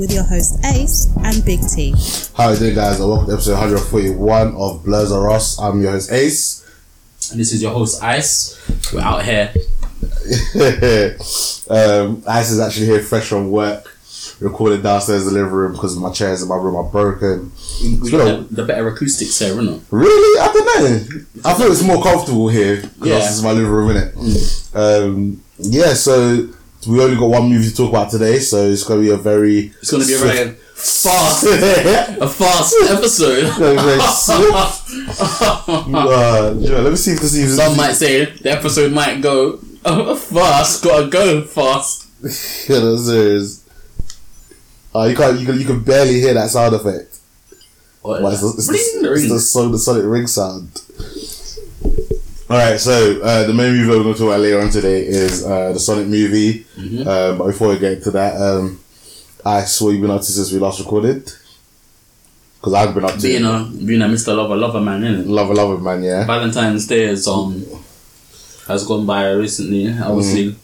with your hosts Ace and Big T. How you doing, guys? And welcome to episode 141 of Blurs Are Us. I'm your host Ace. And this is your host Ice. We're out here. um, Ice is actually here fresh from work, recording downstairs in the living room because my chairs in my room are broken. We It's got the, the better acoustics here, innit? Really? I don't know. I feel it's more comfortable here because Yeah. this is my living room, innit? Um, yeah, so we only got one movie to talk about today, so it's going to be a very. It's gonna be a very fast, a fast episode. Uh, let me see if this even. Some might say the episode might go uh, fast. Gotta go fast. Yeah, that's serious. Oh, you can't. You can. You can barely hear that sound effect. What But it's, the, it's, the, Ring, it's the, so, the sonic ring sound. All right, so uh, the main movie we're going to talk about later on today is uh, the Sonic movie. Mm-hmm. Um, but before we get to that, um, I saw you've been up to since we last recorded. Because I've been up to Being a being a Mr. Lover Lover man, innit? Lover Lover Man, yeah. Valentine's Day is um has gone by recently. Obviously,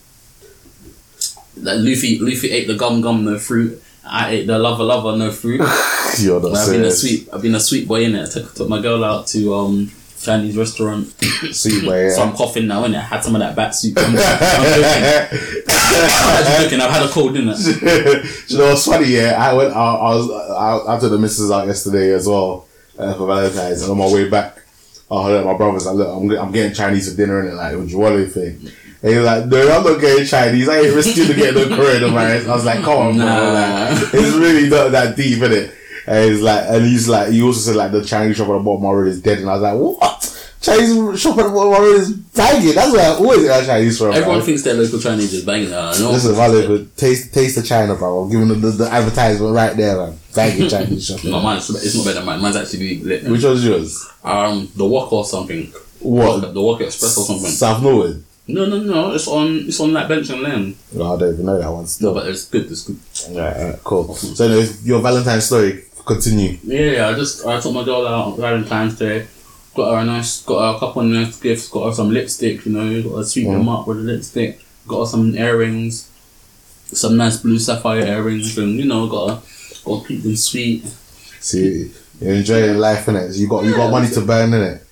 that Luffy Luffy ate the gum gum no fruit. I ate the lover lover no fruit. You're not I've been a sweet I've been a sweet boy in it. I took, took my girl out to um Chinese restaurant. Sweet boy, So. I'm coughing now, innit? I had some of that bat soup. I'm, I'm joking. I'm joking. I've had a cold? Do you know what's funny? Yeah, I went. I, I was. I, I took the missus out yesterday as well uh, for Valentine's, and on my way back, I heard my brother's like, "Look, I'm, I'm getting Chinese for dinner, and like, would you want anything?" And he was like, "No, I'm not getting Chinese. I ain't risking to get no coronavirus." I was like, "Come on, Nah. bro. Like, it's really not that deep, is it?" And he's like, and he's like, he also said like the Chinese shop at the bottom of my road is dead, and I was like, "What?" Chinese shop at the bottom of my road is banging. That's where I always get Chinese from. Everyone man. thinks their local Chinese is banging. Uh, no. Listen, my local taste taste of China, bro. I'm giving the, the, the advertisement right there, man. Banging Chinese shop. No, mine's it's not better than mine. Mine's actually lit. Which one's yours? Um, the Walk or something. What? The Walk Express or something. South Norwood. No, no, no. It's on. It's on that bench and lane. No, I don't even know that one No, still. but it's good. It's good. Alright, cool. So, anyway, your Valentine's story, continue. Yeah, yeah. I just I took my girl out on Valentine's Day. Got her a nice, got her a couple of nice gifts. Got her some lipstick. You know, got her sweep them up with the lipstick. Got her some earrings, some nice blue sapphire earrings, and you know, got her, got her keep them sweet. See, you're enjoying life, innit? You got you got money to burn, innit?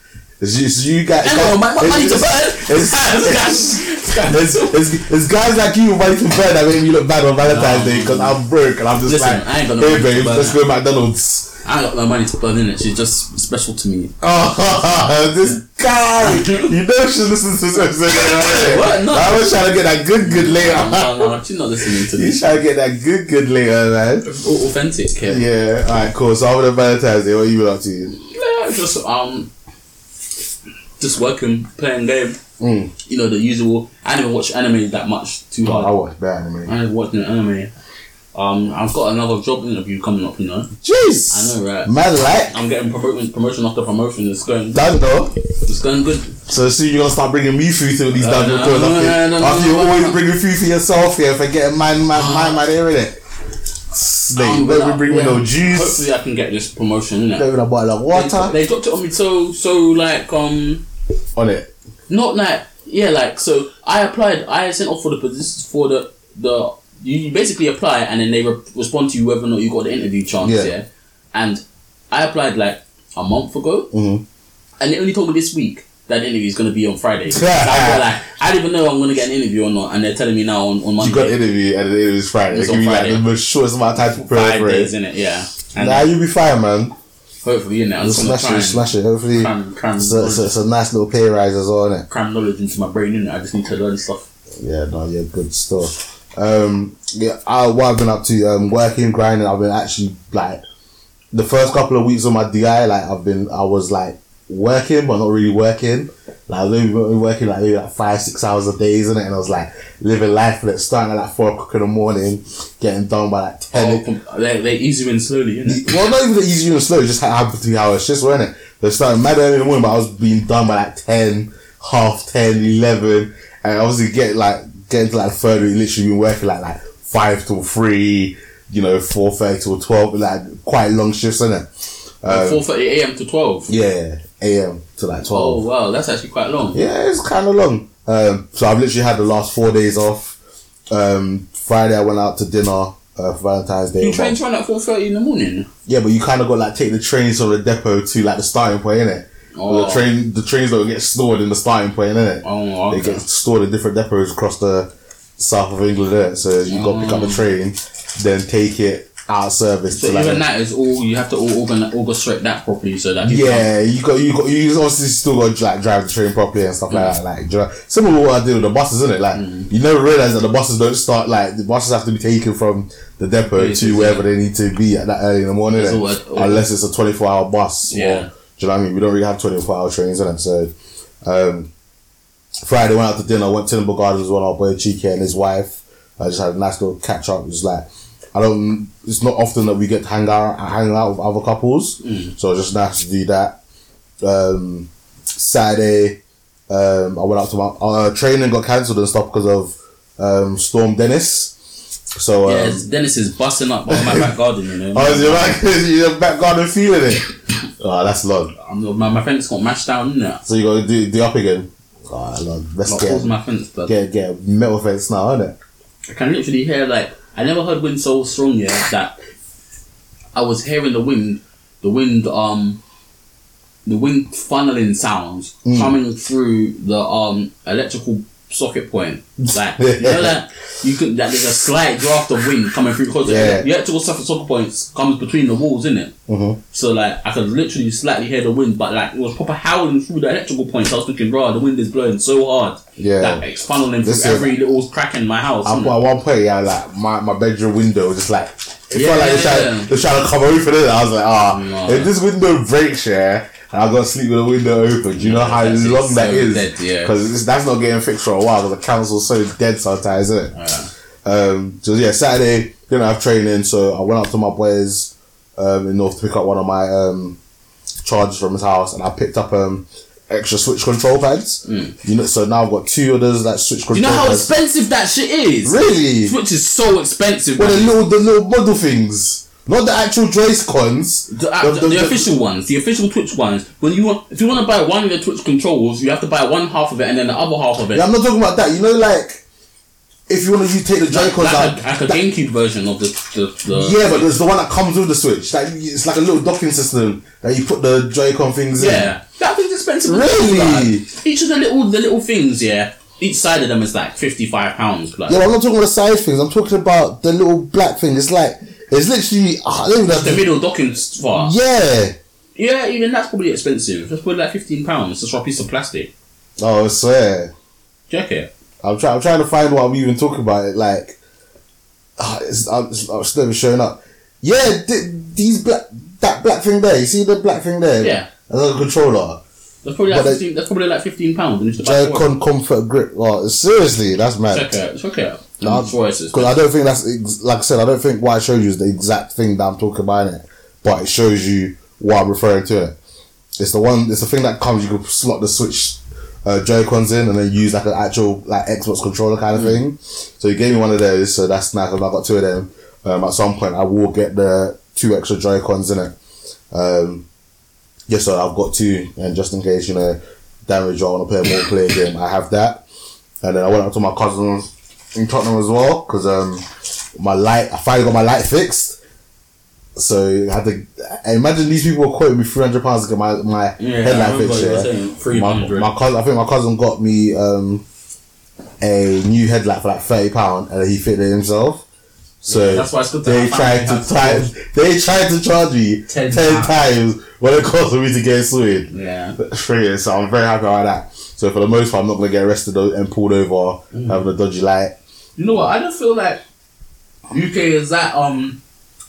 It's you, it's you guys. On, my, my money to burn. it's- It's, it's, it's guys like you to burn that make me look bad on Valentine's Day because I'm broke and I'm just Listen, like, I ain't got no hey babe, let's go to McDonald's. I ain't got no money to burn in it. She's just special to me. Oh, this guy! You know she listens to this right? What? No. I was trying to get that good, good later. No, no, she's not listening to He's this. trying to get that good, good later, man. Authentic, yeah. Yeah, alright, cool. So, over the Valentine's Day, what you been up to? Yeah, just um, just working, playing game. Mm. You know the usual. I didn't watch anime that much too Oh, I hard. watched that anime. I didn't watch no anime. Um, I've got another job interview coming up. You know, Jeez! I know, right? Man, like, I'm getting promotion, promotion after promotion. It's going, done though. it's going good. So soon you're gonna start bringing me food to these Uh, no, after, no, no, after you're always bringing food for yourself man, man, man, man, here, innit? Snake, Um, don't but, me yeah, no juice, Hopefully, I can get this promotion. Innit? even a bottle of water They, they dropped it on me so so like um on it. not like yeah like so I applied I sent off for the positions for the the you, basically apply and then they re- respond to you whether or not you got the interview chance Yeah. yeah, and I applied like a month ago Mhm. and they only told me this week that interview is going to be on Friday so I, like, I don't even know I'm going to get an interview or not and they're telling me now on, on Monday You got an interview and the interview is Friday. It's Give on me like Friday. the most shortest amount of time to prepare five for days it. in it yeah and Nah, you'll be fine, man. Hopefully in it I'm just going Smash it, smash it. Hopefully, cram, cram, it's a, it's, a, it's a nice little pay rise as well, innit? cram knowledge into my brain in it I just need to learn stuff Yeah, no, yeah, good stuff. Um, yeah, I, what I've been up to, um, working, grinding. I've been actually like the first couple of weeks of my DI, like I've been, I was like working, but not really working. Like I was only been working like maybe like five, six hours a day, isn't it? And I was like living life, and it starting at like four o'clock in the morning, getting done by like ten. oh, com- they, they ease you in slowly innit? well, not even the easy and slow, it just to be how it's just, wasn't it? They started mad early in the morning, but I was being done by like 10, half 10, 11. And obviously get like, getting to like further, literally been working like, like 5 till 3, you know, 4.30 till 12, like quite long shifts, isn't it? Um, Four thirty a.m. to twelve. yeah, AM to like 12. Oh wow, that's actually quite long. Yeah, it's kind of long. Um, so I've literally had the last four days off. Um, Friday I went out to dinner uh, for Valentine's Day. You train run at four thirty in the morning. yeah, but you kind of got like take the trains from the depot to like the starting point, innit? Oh. The train, the trains don't get stored in the starting point, innit? Oh, They get stored in different depots across the south of England, innit? So you got to pick up the train, then take it out of service. So to, like, even that is all you have to all organ- orchestrate that properly so that Yeah, you got you got you obviously still got to like drive the train properly and stuff like that. Like, you know, similar to what I did with the buses, isn't it? Like, you never realize that the buses don't start like the buses have to be taken from the depot Yeah, to yeah. wherever they need to be at that early in the morning, It's innit? all- all- unless it's a twenty four hour bus. Yeah. Or, do you know what I mean? We don't really have twenty four hour trains, innit? So, um, Friday went out to dinner. Went to Timber Gardens with our boy Cheeky and his wife. I just had a nice little catch up. It was like I don't. It's not often that we get to hang out hang out with other couples, so it's just nice to do that. Um, Saturday, um, I went out to my uh, training got cancelled and stuff because of um, Storm Dennis. So um, Yeah, Dennis is busting up on my back garden, you know. oh, is your back, your back garden feeling it? oh, that's long. I'm, my, my fence got mashed down, isn't? So you got to do do up again. Oh, Lord. Let's Not get my fence, but get get a metal fence now, innit? I can literally hear like I never heard wind so strong yet that I was hearing the wind, the wind, um, the wind funneling sounds Mm. coming through the um electrical socket point. Like you know that you can that there's a slight draft of wind coming through because Yeah. the electrical socket socket points comes between the walls, isn't it? Mhm. So like I could literally slightly hear the wind, but like it was proper howling through the electrical points. I was thinking, bro, the wind is blowing so hard. Yeah. that it's funneling through every little crack in my house. At innit? at one point, yeah, like my, my bedroom window was just like it Yeah. felt like they're trying, they're trying to come open it. I was like, ah, No. if this window breaks, yeah, I gotta sleep with the window open. Do you know how long that so is? dead, yeah. Because that's not getting fixed for a while. Because the council's so dead sometimes, isn't it? Yeah. Um, so yeah, Saturday didn't have training, so I went up to my boys um, in North to pick up one of my um, chargers from his house, and I picked up um, extra switch control pads. You know, so now I've got two of those like switch control. Mm. You know how pads. expensive that shit is? Really? Switch is so expensive. Well, the little the little model things, not the actual Joy-Cons. The, uh, the, the official ones, the official Switch ones. When you want, if you want to buy one of the Switch controls, you have to buy one half of it and then the other half of it. Yeah, I'm not talking about that. You know, like if you want to you take the Joy-Cons like, out. a, like a that- GameCube version of the the. the yeah, but there's the one that comes with the Switch. Like it's like a little docking system that you put the Joy-Con things in. yeah, that thing's expensive. Really? Like, each of the little the little things, yeah. Each side of them is like fifty five pounds. Like Yeah, I'm not talking about the side things. I'm talking about the little black thing. It's like it's literally. I don't even know. the middle docking spot. Yeah. Yeah, even that's probably expensive. That's probably like fifteen pounds just for a piece of plastic. Oh, I swear. Check it. I'm trying. I'm trying to find what I'm even talking about. It like, ah, it's, I'm, it's, I'm never showing up. Yeah, th- these black that black thing there. You see the black thing there? Yeah. Another controller, That's probably like But they- fifteen. That's probably like fifteen pounds. And you should buy four. Comfort Grip. Oh, seriously, that's mad. Check it. out, Check it. out. No, I'm sure it's Because I don't think that's ex- like I said. I don't think what I showed you is the exact thing that I'm talking about in it, but it shows you what I'm referring to. It. It's the one. It's the thing that comes. You can slot the switch uh, Joy Cons in and then use like an actual like Xbox controller kind of Mm. thing. So he gave me one of those. So that's nice. I've got two of them. Um, at some point, I will get the two extra Joy Cons in it. Um, yeah, so I've got two, and just in case you know damage or I want to play a more play game, I have that. And then I went up to my cousins in Tottenham as well because um, my light, I finally got my light fixed. So I had to imagine these people were quoting me three hundred pounds to get my my Yeah, headlight remember fixed. Yeah. 300. My, my cousin, I think my cousin got me um, a new headlight for like thirty pound, and he fitted it himself. So Yeah, that's why it's good to they have tried to have try, they tried to charge me Ten ten, times. times what it cost for me to get sorted. Yeah. Free, so I'm very happy about that. So for the most part, I'm not gonna get arrested and pulled over Mm. having a dodgy light. You know what? I don't feel like UK is that um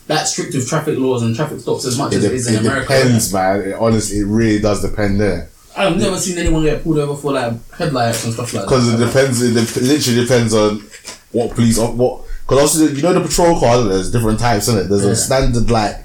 that strict with traffic laws and traffic stops as much It, as de- it is in it America. depends, man. It, honestly, it really does depend, there. I've never seen anyone get pulled over for like headlights and stuff like that. Because it depends. It de- literally depends on what police or what. Because also, you know, the patrol cars. There's different types in it. There's Yeah. a standard like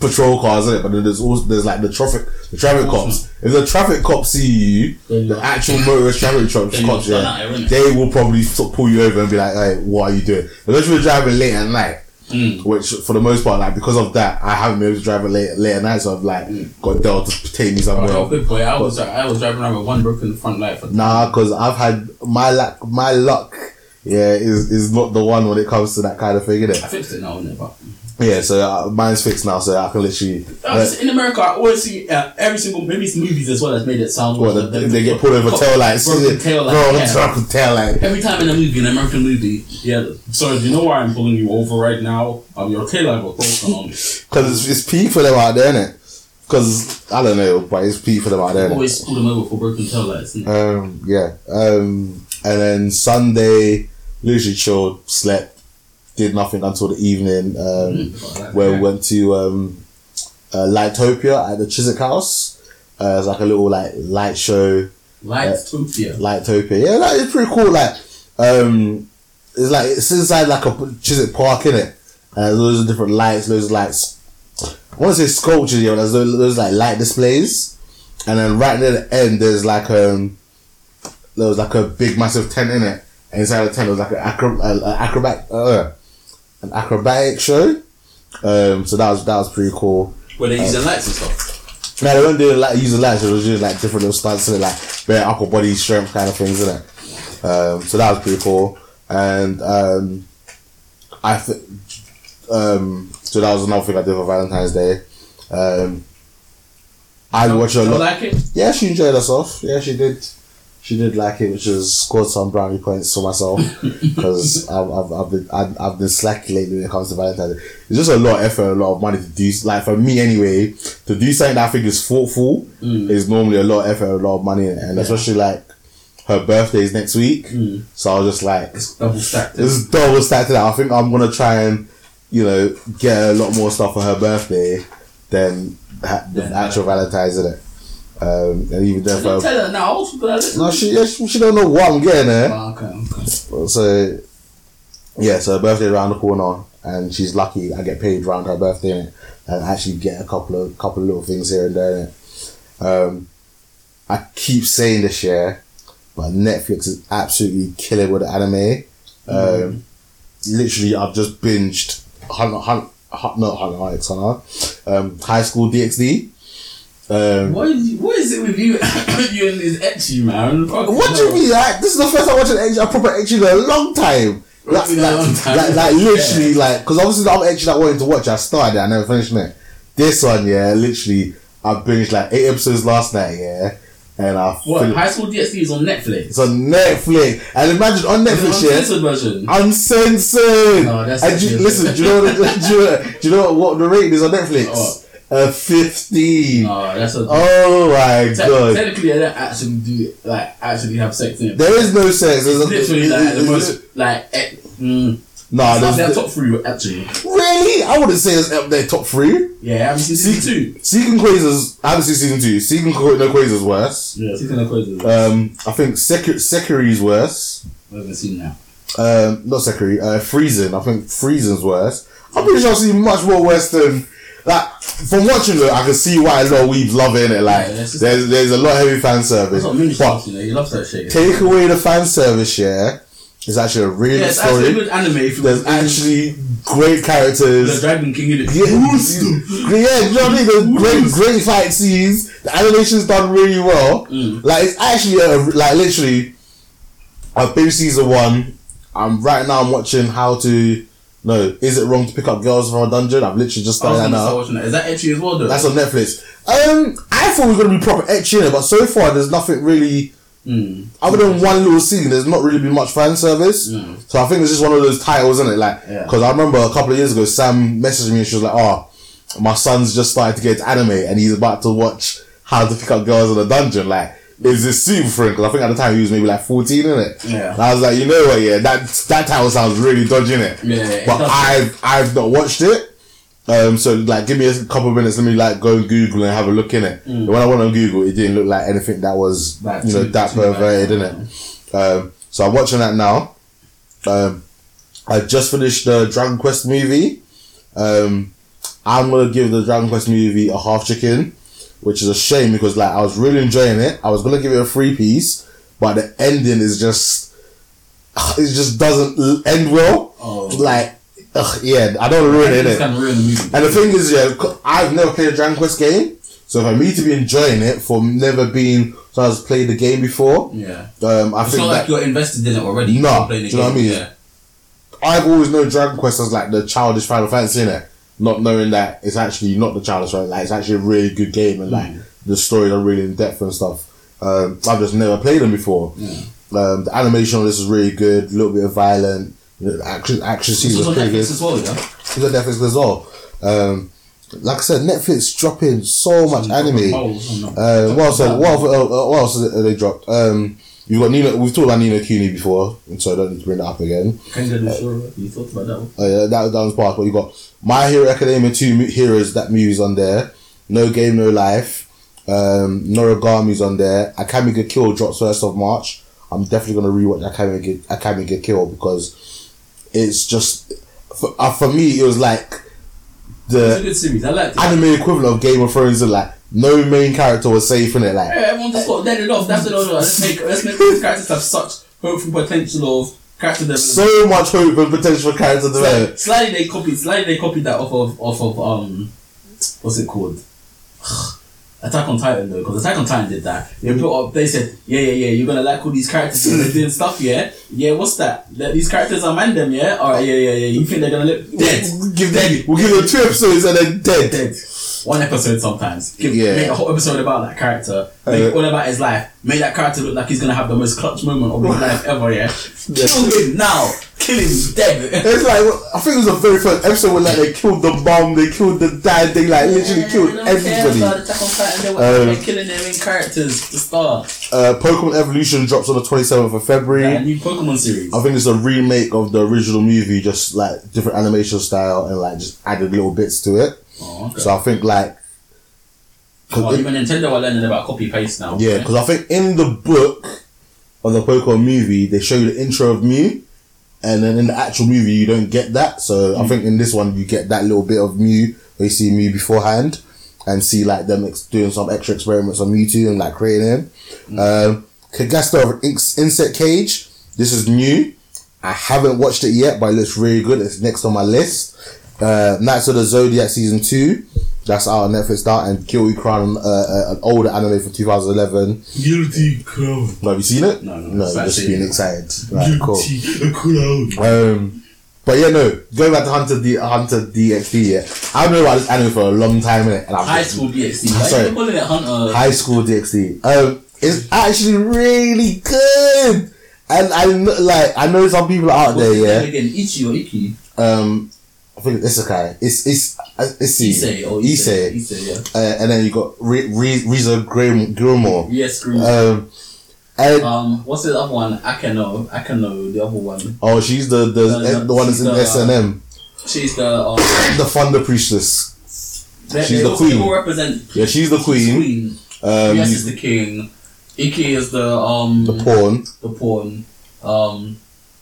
patrol cars in it, but then there's also there's like the traffic the traffic cops. If the traffic cops see you, the actual motorist traffic cops, cops yeah, they will probably sort of pull you over and be like, "Hey, what are you doing?" Unless you're driving late at night. Mm. Which, for the most part, like because of that, I haven't been able to drive it late, late at night, so I've like got Dell to take me somewhere. Oh, good boy. I was I was driving around with one broken front light for Nah, because I've had my luck. My luck yeah, is is not the one when it comes to that kind of thing, I fixed it now, isn't? But Yeah, so uh, mine's fixed now, so I can literally. Uh, just in America, I always see uh, every single maybe it's movies as well as made it sound. Worse. the, The- they get pulled over tail lights. broken tail light, broken tail light. Every time in a movie, an American movie, yeah, So do you know why I'm pulling you over right now? Um, your tail light was broken on. Because it's, it's peak for them out there, innit? Because, I don't know, but it's peak for them out there, always pull them over for broken tail lights. Um, yeah. Um, and then Sunday, literally chilled, slept, did nothing until the evening. Um, Mm. where we went to um, uh, Lightopia at the Chiswick House. Uh, it's like a little like light show, Lightopia. Lightopia. Yeah, like, it's pretty cool. Like, um, it's like it's inside like a Chiswick Park in it, and there's loads of different lights, loads of lights. I want to say sculptures, yeah. but There's those, those like light displays, and then right near the end, there's like um, there was like a big massive tent in it, and inside the tent was like an acro- uh, uh, acrobat, uh, an acrobatic show. Um, so that was that was pretty cool. Where they using lights and stuff. Now they weren't doing like using lights; it was just like different little stunts it, like bare upper body strength kind of things in it. Um, so that was pretty cool, and um, I th- um, so that was another thing I did for Valentine's Day. Um, I watched a You lot. like it? Yeah, she enjoyed herself. Yeah, she did. She did like it, which has scored some brownie points for myself because I've, I've, I've been I've, I've been slack lately when it comes to Valentine's. Day. It's just a lot of effort, a lot of money to do. Like for me anyway, to do something that I think is thoughtful mm. is normally a lot of effort, a lot of money, and especially like her birthday is next week. Mm. So I was just like, It's double stacked. it's double stacked. I think I'm gonna try and you know get a lot more stuff for her birthday than ha- the Yeah. actual Valentine's in it. Um, and even there Don't for tell her now. no, she, yeah, she she don't know what I'm getting her. Oh, okay, okay. So yeah, so her birthday around the corner, and she's lucky I get paid around her birthday innit? and actually get a couple of couple of little things here and there. Um, I keep saying this year, but Netflix is absolutely killing with anime. Um, literally, I've just binged not Hunter x X Hunter, um, High School DxD. Um, What is, what is it with you, you and this ecchi man? Fucking What do you mean? Like, this is the first time I watched an ecchi, a proper ecchi in a long time. Like, like, long time. like, like, literally, like, because obviously the other ecchi that I wanted to watch, I started it, I never finished it. This one, yeah, literally, I binged like eight episodes last night, yeah, and I What? fin- High School DxD is on Netflix. it's on Netflix, and imagine on Netflix, yeah, uncensored version. uncensored. No, that's and you, listen, do you know what, do you know, do you know what the rating is on Netflix? What? A fifteen. No, that's a. Oh my Te- god. technically, they don't actually do like actually have sex in it. There is no sex. There's a- literally like the most like. Eh, mm, Nah, it's there's, their top three actually. Really? I wouldn't say it's up there top three. Yeah, have seen season two? Seeking Qwaser's, I haven't seen season two. Seeking Qu- no Qwaser's worse. Yeah, season of quizzes. Um, I think Sekir- Sekirei's worse. I haven't seen that. Um, not Sekiri, uh, Freezing. I think Freezing's worse. I'm pretty sure I've seen much more worse than, like, from watching it, I can see why a lot of weebs love it. Like, Yeah, just- there's, there's a lot of heavy fan service. That's what But you know. That shit. take away the fan service, yeah, it's actually a really yeah, good it's actually story. good anime. If you There's actually great characters. the. Dragon King in it. Yeah, yeah, you know what I mean? The great, great fight scenes. The animation's done really well. Mm. Like it's actually a, like literally. I've been season one. I'm right now. I'm watching how to. No, is it wrong to pick up girls from a dungeon? I've literally just started that now. that. Is that ecchi as well though? That's on Netflix. Um, I thought we were gonna be proper ecchi in it, but so far there's nothing really. Mm. Other than one little scene, there's not really been much fan service. Mm. So I think it's just one of those titles, isn't it? Like, Yeah. because I remember a couple of years ago, Sam messaged me and she was like, "Oh, my son's just started to get into anime and he's about to watch How to Pick Up Girls in a Dungeon." Like, is this suitable for him? Because I think at the time he was maybe like 14, innit? Yeah. And I was like, you know what? Yeah, that that title sounds really dodgy, innit? Yeah, But. I've I've not watched it. Um, so like, give me a couple of minutes. Let me like go and Google and have a look in it. Mm. When I went on Google, it didn't look like anything that was Like you know too- that too perverted, bad. innit? Um, so I'm watching that now. Um, I just finished the Dragon Quest movie. Um, I'm gonna give the Dragon Quest movie a half chicken, which is a shame because like I was really enjoying it. I was gonna give it a three piece, but the ending is just it just doesn't end well. Oh. Like, ugh, yeah, I don't ruin it. It's kind of ruin the movie. And the thing is, yeah, I've never played a Dragon Quest game, so for me to be enjoying it, for never being someone has played the game before. Yeah. Um, I It's think not that like you're invested in it already. No, the do you know what I mean? Yeah. I've always known Dragon Quest as like the childish Final Fantasy in it, not knowing that it's actually not the childish one. Like it's actually a really good game and like the stories are really in depth and stuff. Um, I've just never played them before. Um, the animation on this is really good, a little bit of violent. You know, action action scenes was are on pretty good. Netflix as well, yeah. It's on Netflix as well. Um, like I said, Netflix dropping so much anime. Uh, what else? What else, what else they dropped? Um, you've got Nino. We've talked about Ni no Kuni before, and so I don't need to bring that up again. Shura. You talked about that one. Oh yeah, that, that was part. But you got My Hero Academia two heroes. That movie's on there. No Game No Life. Um, Noragami's on there. Akame ga Kill drops first of March. I'm definitely gonna rewatch Akame ga, Akame ga Kill because it's just for, uh, for me it was like the good series. I liked it. anime equivalent of Game of Thrones. And like no main character was safe in it. Like Yeah, everyone just got deaded off. That's what I was like. Let's make let's make these characters have such hopeful potential of character development. so much hope and potential for character development. Slightly, slightly they copied slightly they copied that off of off of um what's it called? Attack on Titan though, because Attack on Titan did that. They put up, they said, yeah, yeah, yeah, you're gonna like all these characters and they're doing stuff, yeah, yeah. What's that? That these characters are man them, yeah. All right, yeah, yeah, yeah. You think they're gonna look dead? Give them, we'll give them two episodes and then dead. dead. One episode sometimes. Give, Yeah. Make a whole episode about that character. Make Uh, all about his life. Make that character look like he's gonna have the most clutch moment of his life ever. Yeah. Kill him now. Kill him dead. It's like I think it was the very first episode where like they killed the mom, they killed the dad, they like literally killed They care about everybody. Attack on Titan. They were Um, killing their main characters to start. Uh, Pokemon Evolution drops on the twenty seventh of February. That new Pokemon series. I think it's a remake of the original movie, just like different animation style and like just added little bits to it. Oh, okay. So I think like, well, it- even Nintendo are learning about copy paste now. yeah, because I think in the book of the Pokemon movie they show you the intro of Mew, and then in the actual movie you don't get that. So I think in this one you get that little bit of Mew where you see Mew beforehand. And see like them ex- doing some extra experiments on Mewtwo and like creating him. Um, Cagaster of Inks- Insect Cage. This is new. I haven't watched it yet, but it looks really good. It's next on my list. Uh, Knights of the Zodiac season two. That's out on Netflix now, and Guilty Crown, uh, uh, an older anime from 2011. Guilty crown. No, have you seen it? No, no, no, just actually- being excited. Right, cool. Guilty crown. Um, but yeah, no. Going back to Hunter D, Hunter DXD, yeah. I've known about this anime for a long time, innit? And I've High school DxD. Why Sorry. are you calling it Hunter? High School DxD. Um, it's actually really good, and I kn- like I know some people out What's there, his name yeah. Again, Ichi or Iki? Um, I think it's okay. It's it's it's Issei or Issei. Issei, yeah. Uh, and then you got Re- Re- Rias Grim- Gilmore. Yes, screw. Um, and um, what's the other one? Akano. Akano, the other one. oh, she's the the No, no, the one that's in the- S and M, She's the um. the Thunder Priestess. They, She's they the queen. represent. Yeah, she's the queen. Um, yes is the king. Iki is the um the pawn. the pawn. Um,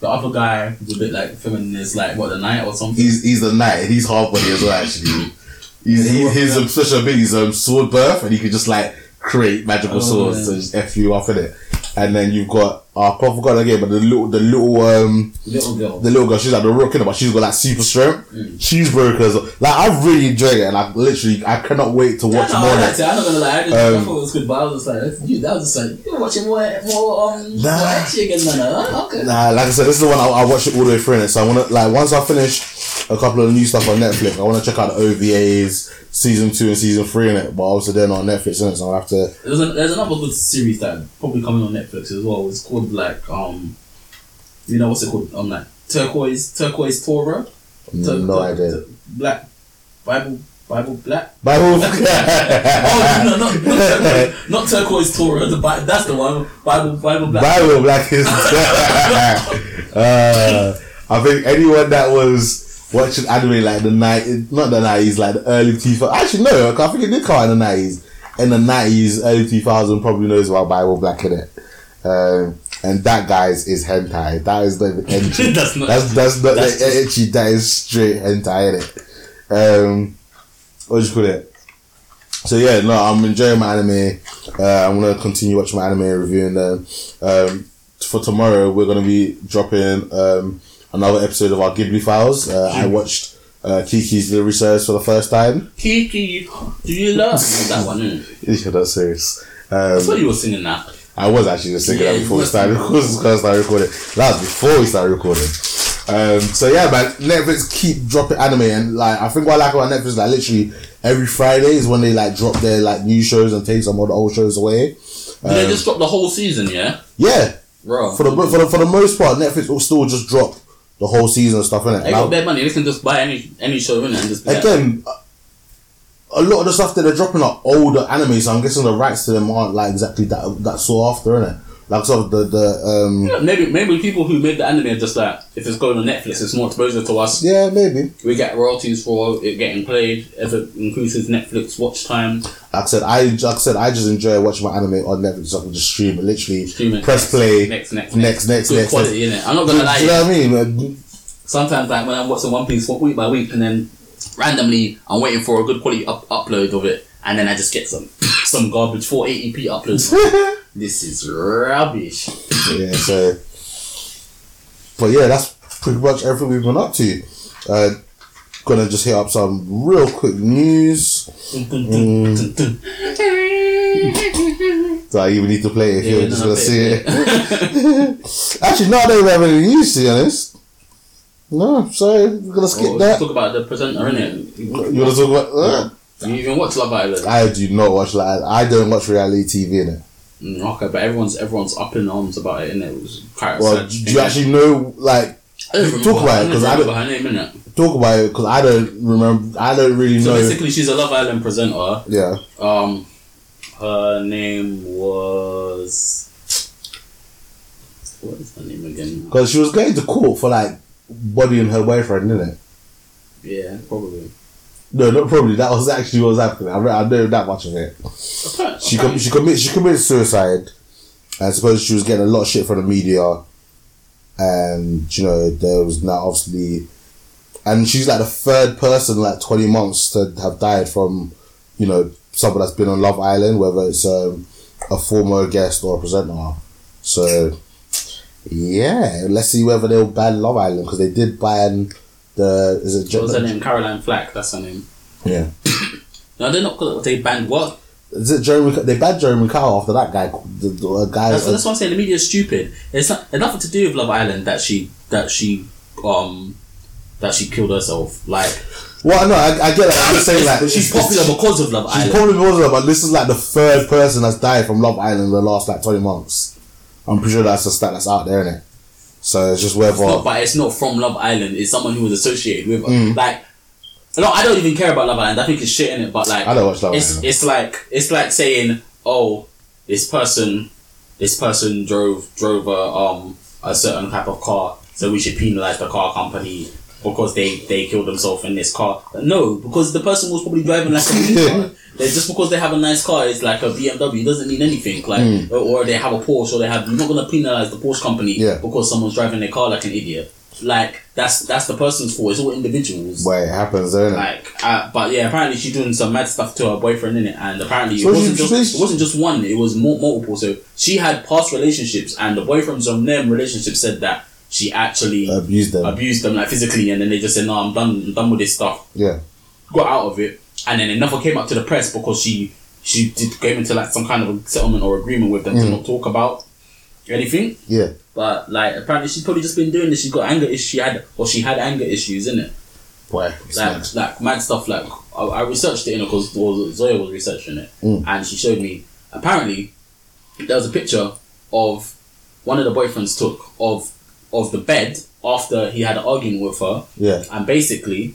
the other guy who's a bit like feminist, like what the knight or something. He's he's the knight. He's half body as well. Actually, he's, he, his um, special ability is um, sword birth, and he can just like create magical Oh, swords yeah. to just f you off in it. And then you've got uh, I forgot again, but the little the little um Little girl. the little girl, she's like the rook but she's got like super strength. Mm. She's brokers. Like I've really enjoyed it, and I literally I cannot wait to watch yeah, no, more. I of liked it. it. I'm not gonna lie. I, just, Um, I thought it was good, but I was just like, you, that was just like you're watching more, more um, Nah. more action again. Oh, Okay. Nah, like I said, this is the one I, I watched it all the way through in it. So I want to like once I finish a couple of new stuff on Netflix, I want to check out the OVAs, season two and season three in it. But obviously they're not on Netflix it, so I'll have to. There's, a, there's another good series that probably coming on Netflix as well. It's called like um, you know what's it called? Um, like turquoise turquoise Torah. Tur- no tur- idea. tur- black Bible Bible black. Bible. oh no, not, not, turquoise, not turquoise Torah. The Bi- that's the one. Bible Bible black. Bible Black is. uh, I think anyone that was watching anime like the night, not the nineties, like the early two thousand. Actually, no, I think it did come out in the nineties. In the nineties, early two thousand, probably knows about Bible Black in it. Um, and that guys is hentai. That is the entry. That's not- That's that's not that's the entry. That is straight hentai in it. Um, what do you call it? So yeah, no, I'm enjoying my anime. Uh, I'm gonna continue watching my anime and reviewing them. Um, for tomorrow, we're gonna be dropping um, another episode of our Ghibli Files. Uh, I watched uh, Kiki's Delivery Service for the first time. Kiki, do you love that one? Isn't it? Yeah, that's serious. That's why you were singing that. I was actually just thinking Yeah, that before we started, before we started recording. That was before we started recording. Um, so yeah, man, Netflix keep dropping anime, and like I think what I like about Netflix, like literally every Friday is when they like drop their like new shows and take some of the old shows away. Did they just drop the whole season? Yeah, Yeah, bro. for the for the for the most part, Netflix will still just drop the whole season and stuff in they it. got their money. They can just buy any any show in it and just. Again, a lot of the stuff that they're dropping are older anime, so I'm guessing the rights to them aren't like exactly that that sought after, innit? Like sort of the the um Yeah, Maybe maybe people who made the anime are just like if it's going on Netflix, it's more exposure to us. yeah maybe. We get royalties for it getting played if it increases Netflix watch time. Like I said, I like I said I just enjoy watching my anime on Netflix. So I can just stream it, literally Stream it, press next, play, next, next, next, next, next. Good next. quality, next. innit? I'm not gonna do lie. you know what I mean? Sometimes like when I'm watching One Piece week by week and then randomly I'm waiting for a good quality up- upload of it and then I just get some some garbage 480p uploads. this is rubbish. yeah, so. But yeah, that's pretty much everything we've been up to. Uh, gonna just hit up some real quick news. Do I even need to play it if Yeah, you're just gonna see it, it? Actually, no, I don't have any news to be honest. No, sorry, we're gonna skip Oh, that. Talk about the presenter, innit? You wanna talk about? Uh, You even watch Love Island? I do not watch like I don't watch reality TV in it. Mm, okay, but everyone's everyone's up in arms about it, and It was quite Well, do you actually know like I talk about it, I 'cause don't her name, innit? talk about it because I don't remember. I don't really So know. basically, she's a Love Island presenter. yeah, Um, her name was what is her name again? because she was going to court for like bodying her boyfriend, didn't it? Yeah, probably. No, not probably. That was actually what was happening. I, re- I know that much of it. She com- she commit she committed suicide. I suppose she was getting a lot of shit from the media, and you know there was now obviously, and she's like the third person in, like twenty months to have died from, you know, someone that's been on Love Island, whether it's um, a former guest or a presenter. So, yeah, let's see whether they'll ban Love Island because they did ban the is it What was her name? Caroline Flack. That's her name. yeah. No, they're not. They banned what? Is it Jeremy? They banned Jeremy Kyle after that guy. The, the guy. That's, that's what I'm saying. The media is stupid. It's not nothing to do with Love Island that she that she um that she killed herself. Like well, no, I, I get that. I'm just saying like she's popular because of Love Island. She's Island. probably popular, but this is like the third person that's died from Love Island in the last like twenty months. I'm pretty sure that's a stat that's out there, isn't it? So it's just whether It's not, but it's not from Love Island. It's someone who was associated with. Mm. Like, no, I don't even care about Love Island. I think it's shit in it. But like, I don't watch Love it's, Island. It's like it's like saying, oh, this person, this person drove drove a um a certain type of car, so we should penalize the car company because they they killed themselves in this car. No, because the person was probably driving like a new car. Just because they have a nice car, it's like a BMW, It doesn't mean anything. Like, Mm. or, they have a Porsche, or they have. You're not gonna penalize the Porsche company Yeah. because someone's driving their car like an idiot. Like that's that's the person's fault. It's all individuals. where it happens, isn't it? Like, uh, but yeah, apparently she's doing some mad stuff to her boyfriend in it, and apparently So it wasn't just she- it wasn't just one; it was more, multiple. So she had past relationships, and the boyfriends from them relationships said that she actually Abuse them. abused them like physically, and then they just said, "No, I'm done. I'm done with this stuff." yeah. Got out of it, and then it never came up to the press because she she did came into like some kind of a settlement or agreement with them to Mm. not talk about anything. Yeah. But like apparently she's probably just been doing this. She's got anger issues. She had or she had anger issues, in it Boy. like mad. like mad stuff. Like I, I researched it, you know, because Zoya was researching it, Mm. and she showed me. Apparently, there was a picture of one of the boyfriends took of of the bed after he had an argument with her, Yeah. and basically,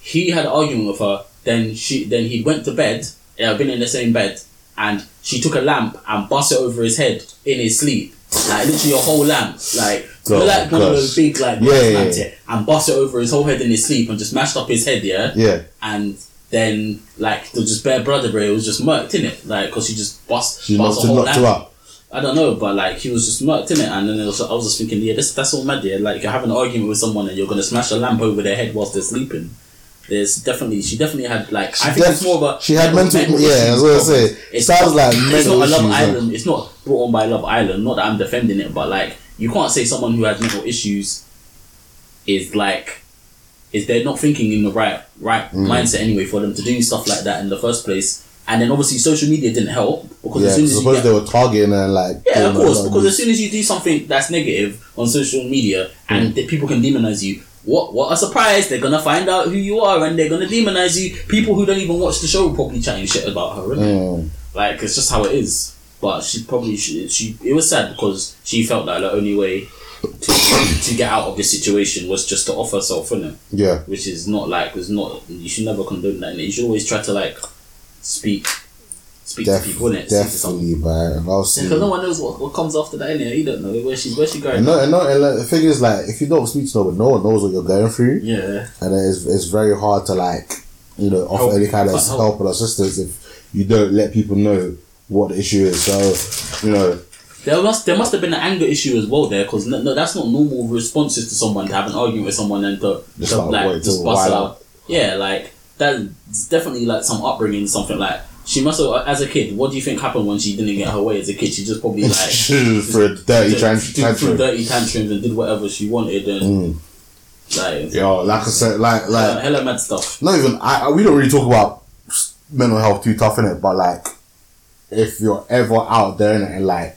he had an argument with her. Then she then he went to bed. Yeah, been in the same bed, and she took a lamp and bust it over his head in his sleep. Like literally a whole lamp, like you know, Oh, like one of those big like Yeah, yeah, yeah. and bust it over his whole head in his sleep and just mashed up his head, yeah Yeah. and then like was just bare brother, everywhere. It was just murked in it, like because she just bust, She bust knocked, a whole knocked her up. I don't know, but like he was just murked in it, and then it was, I was just thinking, yeah, this that's all mad. Yeah, like you're having an argument with someone and you're gonna smash a lamp over their head whilst they're sleeping. There's definitely she definitely had like I think def- it's more of a she had mental- yeah, I was gonna say, It's sounds like it's mental not a Love like- Island. It's not brought on by Love Island. Not that I'm defending it, but like you can't say someone who has mental issues is like is they're not thinking in the right right Mm. mindset anyway for them to do stuff like that in the first place And then obviously social media didn't help because Yeah, as soon as you suppose get, they were targeting and like. yeah, of course, because as soon as you do something that's negative on social media and the people can demonize you, what what a surprise! They're gonna find out who you are and they're gonna demonize you. People who don't even watch the show will probably chatting shit about her. Mm. Like it's just how it is. But she probably she, she it was sad because she felt that the only way to to get out of this situation was just to offer herself, innit? Yeah. Which is not like it's not you should never condone that. innit? You should always try to like speak speak Def- to people, innit? Speak to someone. definitely, man. Obviously. Because no one knows what, what comes after that, innit? You don't know where she's where she going. And no, and no, and like, the thing is, like, if you don't speak to no one, no one knows what you're going through, Yeah. and it's it's very hard to like, you know, offer Help. any kind of help. help or assistance if you don't let people know what the issue is. So, you know, There must there must have been an anger issue as well there because no, no, that's not normal responses to someone to have an argument with someone and to, Just to like, like, just bust out. out. Yeah, like that's definitely like some upbringing, something like she must have uh, as a kid. What do you think happened when she didn't get her way as a kid? She just probably like for a dirty did- trans- did- threw tantrum. dirty tantrums and did whatever she wanted and mm. like Yo, like I said, like like hella mad stuff. not even I, I- we don't really talk about mental health too tough in it, but like if you're ever out there and like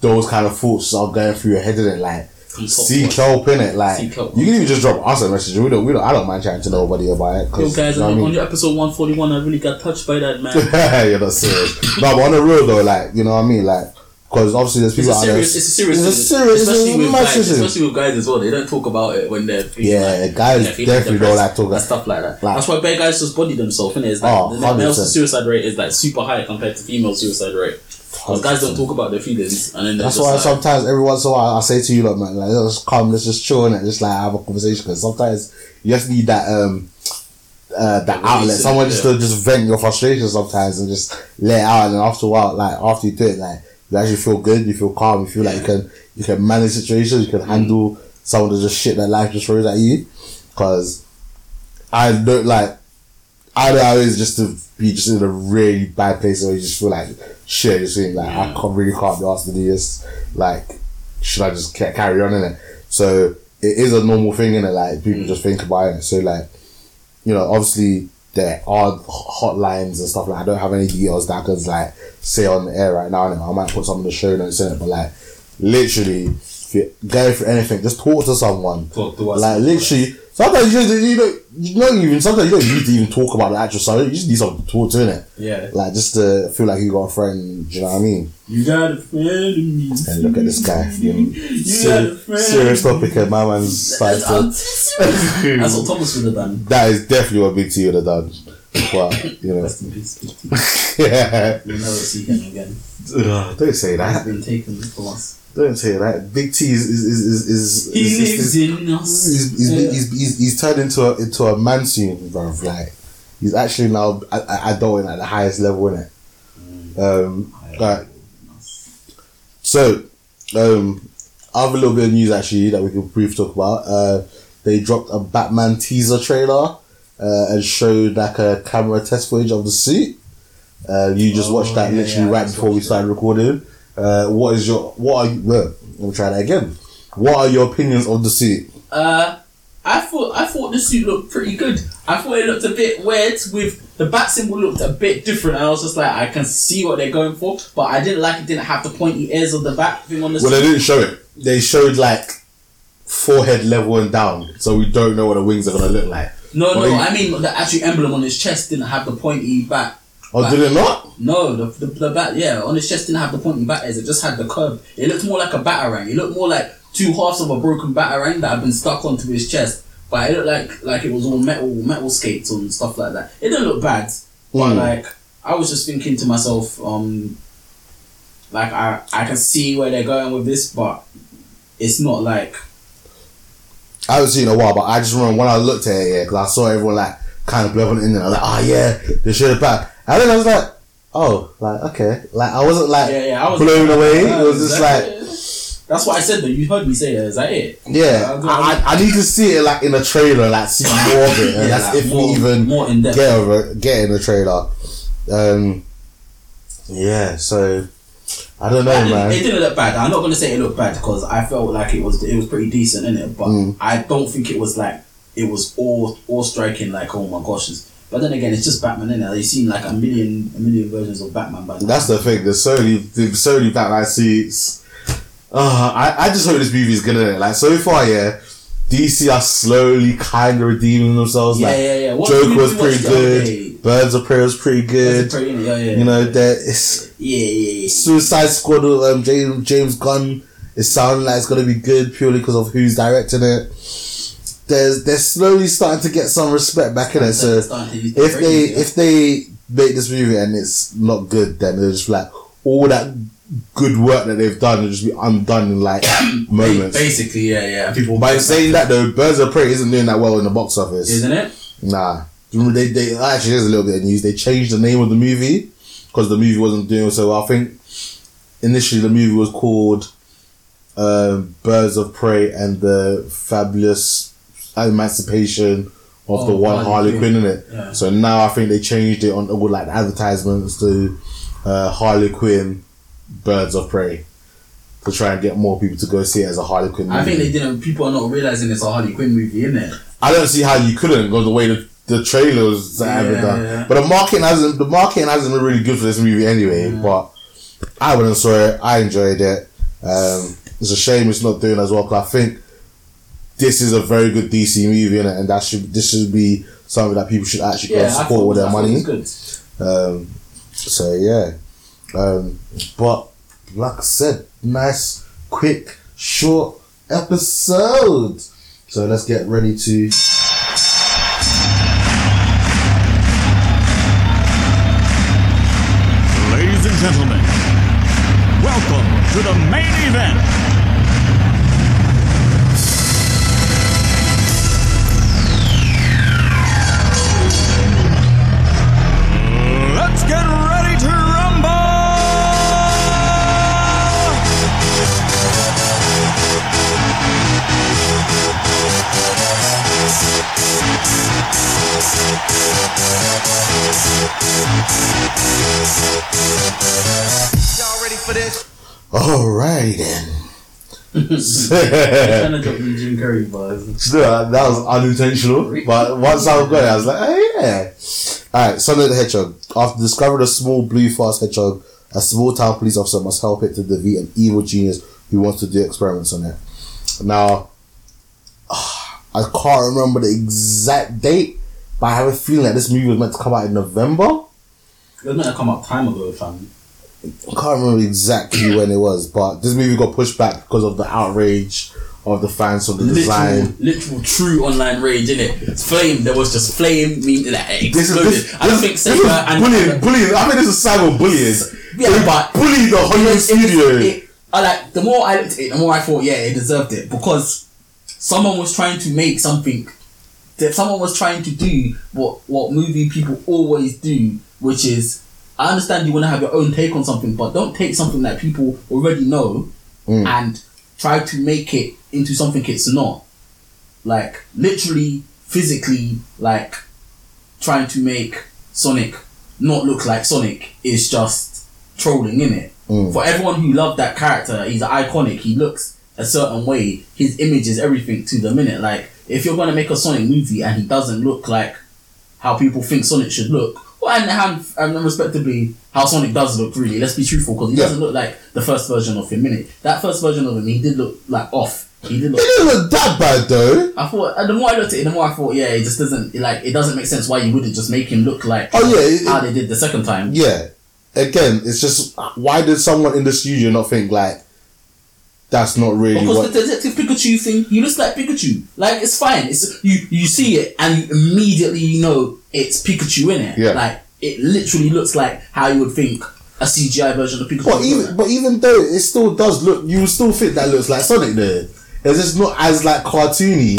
those kind of thoughts are going through your head in it, like Help. help in it, like Seek help. you can even just drop us a message. We don't, we don't. I don't mind chatting to nobody about it. Yo, guys, you know on, I on your episode one forty one, I really got touched by that man. You're not serious. no, but on the real though, like you know what I mean, like because obviously there's people a out there. serious, it's a serious, It's a serious, especially it's a with guys, especially with guys as well. They don't talk about it when they're Yeah, like, guys they're definitely don't like talk about- stuff like that. like- That's why bad guys just body themselves, innit? It's like Oh, the male suicide rate is like super high compared to female suicide rate. Because guys don't talk about their feelings, and then That's why like, sometimes every once in a while I say to you, like, man, like, let's just come, let's just chill and just like have a conversation. Because sometimes you just need that um uh outlet, someone just yeah. to just vent your frustration sometimes and just let it out. And then after a while, like after you do it, like you actually feel good, you feel calm, you feel like you can you can manage situations, you can handle some of the just shit that life just throws at you. Because I don't like I don't know it's just to be just in a really bad place where you just feel like shit, just think like I mm. can't really can't be asked to do this. Like, should I just ca- carry on in it? So it is a normal thing in it. Like people mm. just think about it. So like, you know, obviously there are hotlines and stuff like. I don't have any details that I can like say on the air right now. innit? I might put some in the show notes in it, but like, literally, if you're going through anything, just talk to someone. Talk to us. Like literally, sometimes you don't, you don't, you don't even sometimes you don't need to even talk about the actual story. You just need someone to talk to, innit? yeah, Like just to feel like you got a friend. Do you know what I mean? You got a friend in me. And look at this guy. You know, got a serious, friend. serious topic, and my man's started that's, to. that's what Thomas would have done. that is definitely what Big T would have done. But you know, Rest in peace, yeah. We'll never see him again. Ugh, don't say He's that. been taken from us. Don't say that. Big T is is is is. is, He is, is, is in us. he's, he's, Yeah. he's, he's, he's turned into a into a man soon, bruv. Like he's actually now adulting at the highest level in it. Um, right. So, um, I have a little bit of news actually that we could brief talk about. Uh, they dropped a Batman teaser trailer uh, and showed like a camera test footage of the suit. Uh, you just Oh, watched that yeah, literally yeah, right before we started recording. Uh, what is your what are you? Look, let me try that again. What are your opinions of the suit? Uh, I thought I thought the suit looked pretty good. I thought it looked a bit weird with the bat symbol looked a bit different. And I was just like, I can see what they're going for, but I didn't like it. Didn't have the pointy ears of the bat thing on the suit. Well, they didn't show it. They showed like forehead level and down, so we don't know what the wings are gonna look like. No, Well, no, you- I mean the actual emblem on his chest didn't have the pointy bat. Oh, did it not? No, the, the, the bat, yeah, on his chest didn't have the pointy bat ears. It just had the curve. It looked more like a batarang. It looked more like two halves of a broken batarang that had been stuck onto his chest. But it looked like like it was all metal metal skates and stuff like that. It didn't look bad, but Mm. like I was just thinking to myself, um, like I I can see where they're going with this, but it's not like I haven't seen it in a while, but I just remember when I looked at it, yeah, because I saw everyone like kind of blowing in there. Like, oh yeah, they showed it back. And then I was like, oh, like okay, like I wasn't like yeah yeah I was blown away. Yeah, it was just like, That's what I said though. You heard me say it. Is that it? yeah, I, I, I need to see it like in a trailer, like see more of it, and Yeah, that's like, if more, we even more in depth. get over get in the trailer. Um, yeah, so I don't know, It didn't- man. It didn't look bad. I'm not gonna say it looked bad because I felt like it was it was pretty decent in it, but Mm. I don't think it was like it was all all striking like oh my gosh. It's, But then again, it's just Batman, in Like, You've seen like a million, a million versions of Batman by. That's the thing. There's so many, there's so many Batman suits. Uh, I, I just hope this movie is good. innit? Like so far, yeah. DC are slowly kind of redeeming themselves. Yeah, like, yeah, yeah. What Joker was did you watch pretty good. day? Birds of Prey was pretty good. Pretty- yeah, yeah, You know, yeah. there it's Yeah, yeah, yeah. Suicide Squad. Um, James James Gunn is sounding like it's gonna be good purely because of who's directing it. There's they're slowly starting to get some respect back in it. So if they if they make this movie and it's not good, then they'll just like all that good work that they've done will just be undone in like moments. Basically, yeah, yeah. People By saying that though, Birds of Prey isn't doing that well in the box office. isn't it? Nah. They, they actually there's a little bit of news. They changed the name of the movie because the movie wasn't doing so well. I think initially the movie was called um, Birds of Prey and the Fabulous Emancipation of the one Harley Harley Quinn in it. Yeah. So now I think they changed it on all like advertisements to uh, Harley Quinn Birds of Prey to try and get more people to go see it as a Harley Quinn movie. I think they didn't. People are not realizing it's a Harley Quinn movie, isn't it? I don't see how you couldn't go the way the, the trailers have it Yeah, done. yeah. But the marketing hasn't the marketing hasn't been really good for this movie anyway. But I wouldn't saw it. I enjoyed it. Um, it's a shame it's not doing as well because I think this is a very good DC movie innit? and that should this should be something that people should actually go Yeah, and support thought- with their I money. good. Um, so yeah, um, but like I said, nice, quick, short episode. So let's get ready to. Ladies and gentlemen, welcome to the main event. Trying to drop the Jim Carrey buzz. that was unintentional, but once I was going, I was like, oh yeah. Alright, Sonic the Hedgehog. After discovering a small blue fast hedgehog, a small town police officer must help it to defeat an evil genius who wants to do experiments on it. Now, ah, I can't remember the exact date, but I have a feeling that this movie was meant to come out in November. It was meant to come out time ago, fam. I can't remember exactly when it was, but this movie got pushed back because of the outrage of the fans of the Literal, design. literal, true online rage, innit? It's flame. There was just flame. Mean like it This is exploded. this, I don't this, think this Sega and bullying. Bullying. I think this is cyber bullying. Yeah, They but- bullied the Hollywood it, studio. it, I like the more I looked at it, the more I thought, yeah, it deserved it because someone was trying to make something that someone was trying to do what what movie people always do, which is I understand you want to have your own take on something, but don't take something that people already know Mm. and try to make it into something it's not. Like literally, physically, like trying to make Sonic not look like Sonic is just trolling, innit? Mm. For everyone who loved that character, he's iconic. He looks a certain way. His image is everything to the minute. Like, if you're gonna make a Sonic movie and he doesn't look like how people think Sonic should look, well, and, and, and respectively, how Sonic does look, really. Let's be truthful, because he Yeah. doesn't look like the first version of him, innit? That first version of him, he did look like off. He did look. It didn't look that bad though. I thought, and the more I looked at it, the more I thought, yeah, it just doesn't like it doesn't make sense why you wouldn't just make him look like Oh, yeah, it- how they did the second time. Yeah. Again, it's just why did someone in the studio not think like that's not really Because what? the Detective Pikachu thing, he looks like Pikachu. Like it's fine. It's you you see it and immediately you know it's Pikachu in it. Yeah. Like it literally looks like how you would think a CGI version of Pikachu. But even but even though it still does look, you still think that looks like Sonic there. It's just not as like cartoony.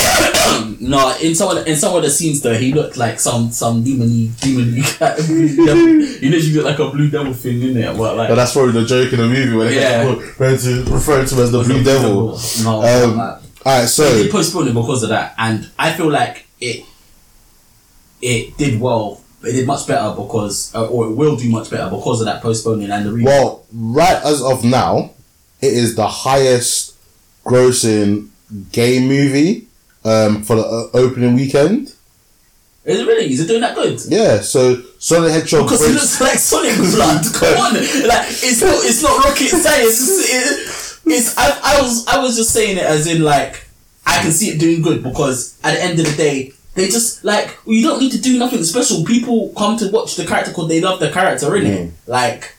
no, in some of the, in some of the scenes though, he looked like some some demony demony blue devil. He literally looked like a blue devil thing in there. What like But that's probably the joke in the movie when they Yeah. refer to refer to him as the Blue Devil. No, Um, like, Alright, so they postponed it because of that, and I feel like it it did well. It did much better because, uh, or it will do much better because of that postponing and the reboot. Well, right as of now, it is the highest grossing game movie um, for the uh, opening weekend Is it really? Is it doing that good? Yeah, so Sonic Hedgehog. Because breaks- looks like Sonic Blood. Come on, like it's not it's not rocket science. It's, it, it's I, I was I was just saying it as in like I can see it doing good because at the end of the day they just like you don't need to do nothing special. People come to watch the character because they love the character, innit? Like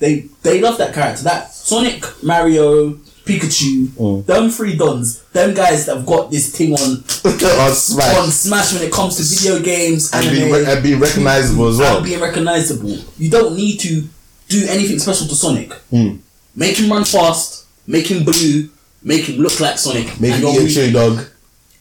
they they love that character. That Sonic, Mario, Pikachu, them three dons, them guys that have got this thing on on Smash. on Smash when it comes to video games and anime, being, re- being recognizable as well. and being recognizable. You don't need to do anything special to Sonic. Hmm. Make him run fast, make him blue, make him look like Sonic. Make him eat a chili dog.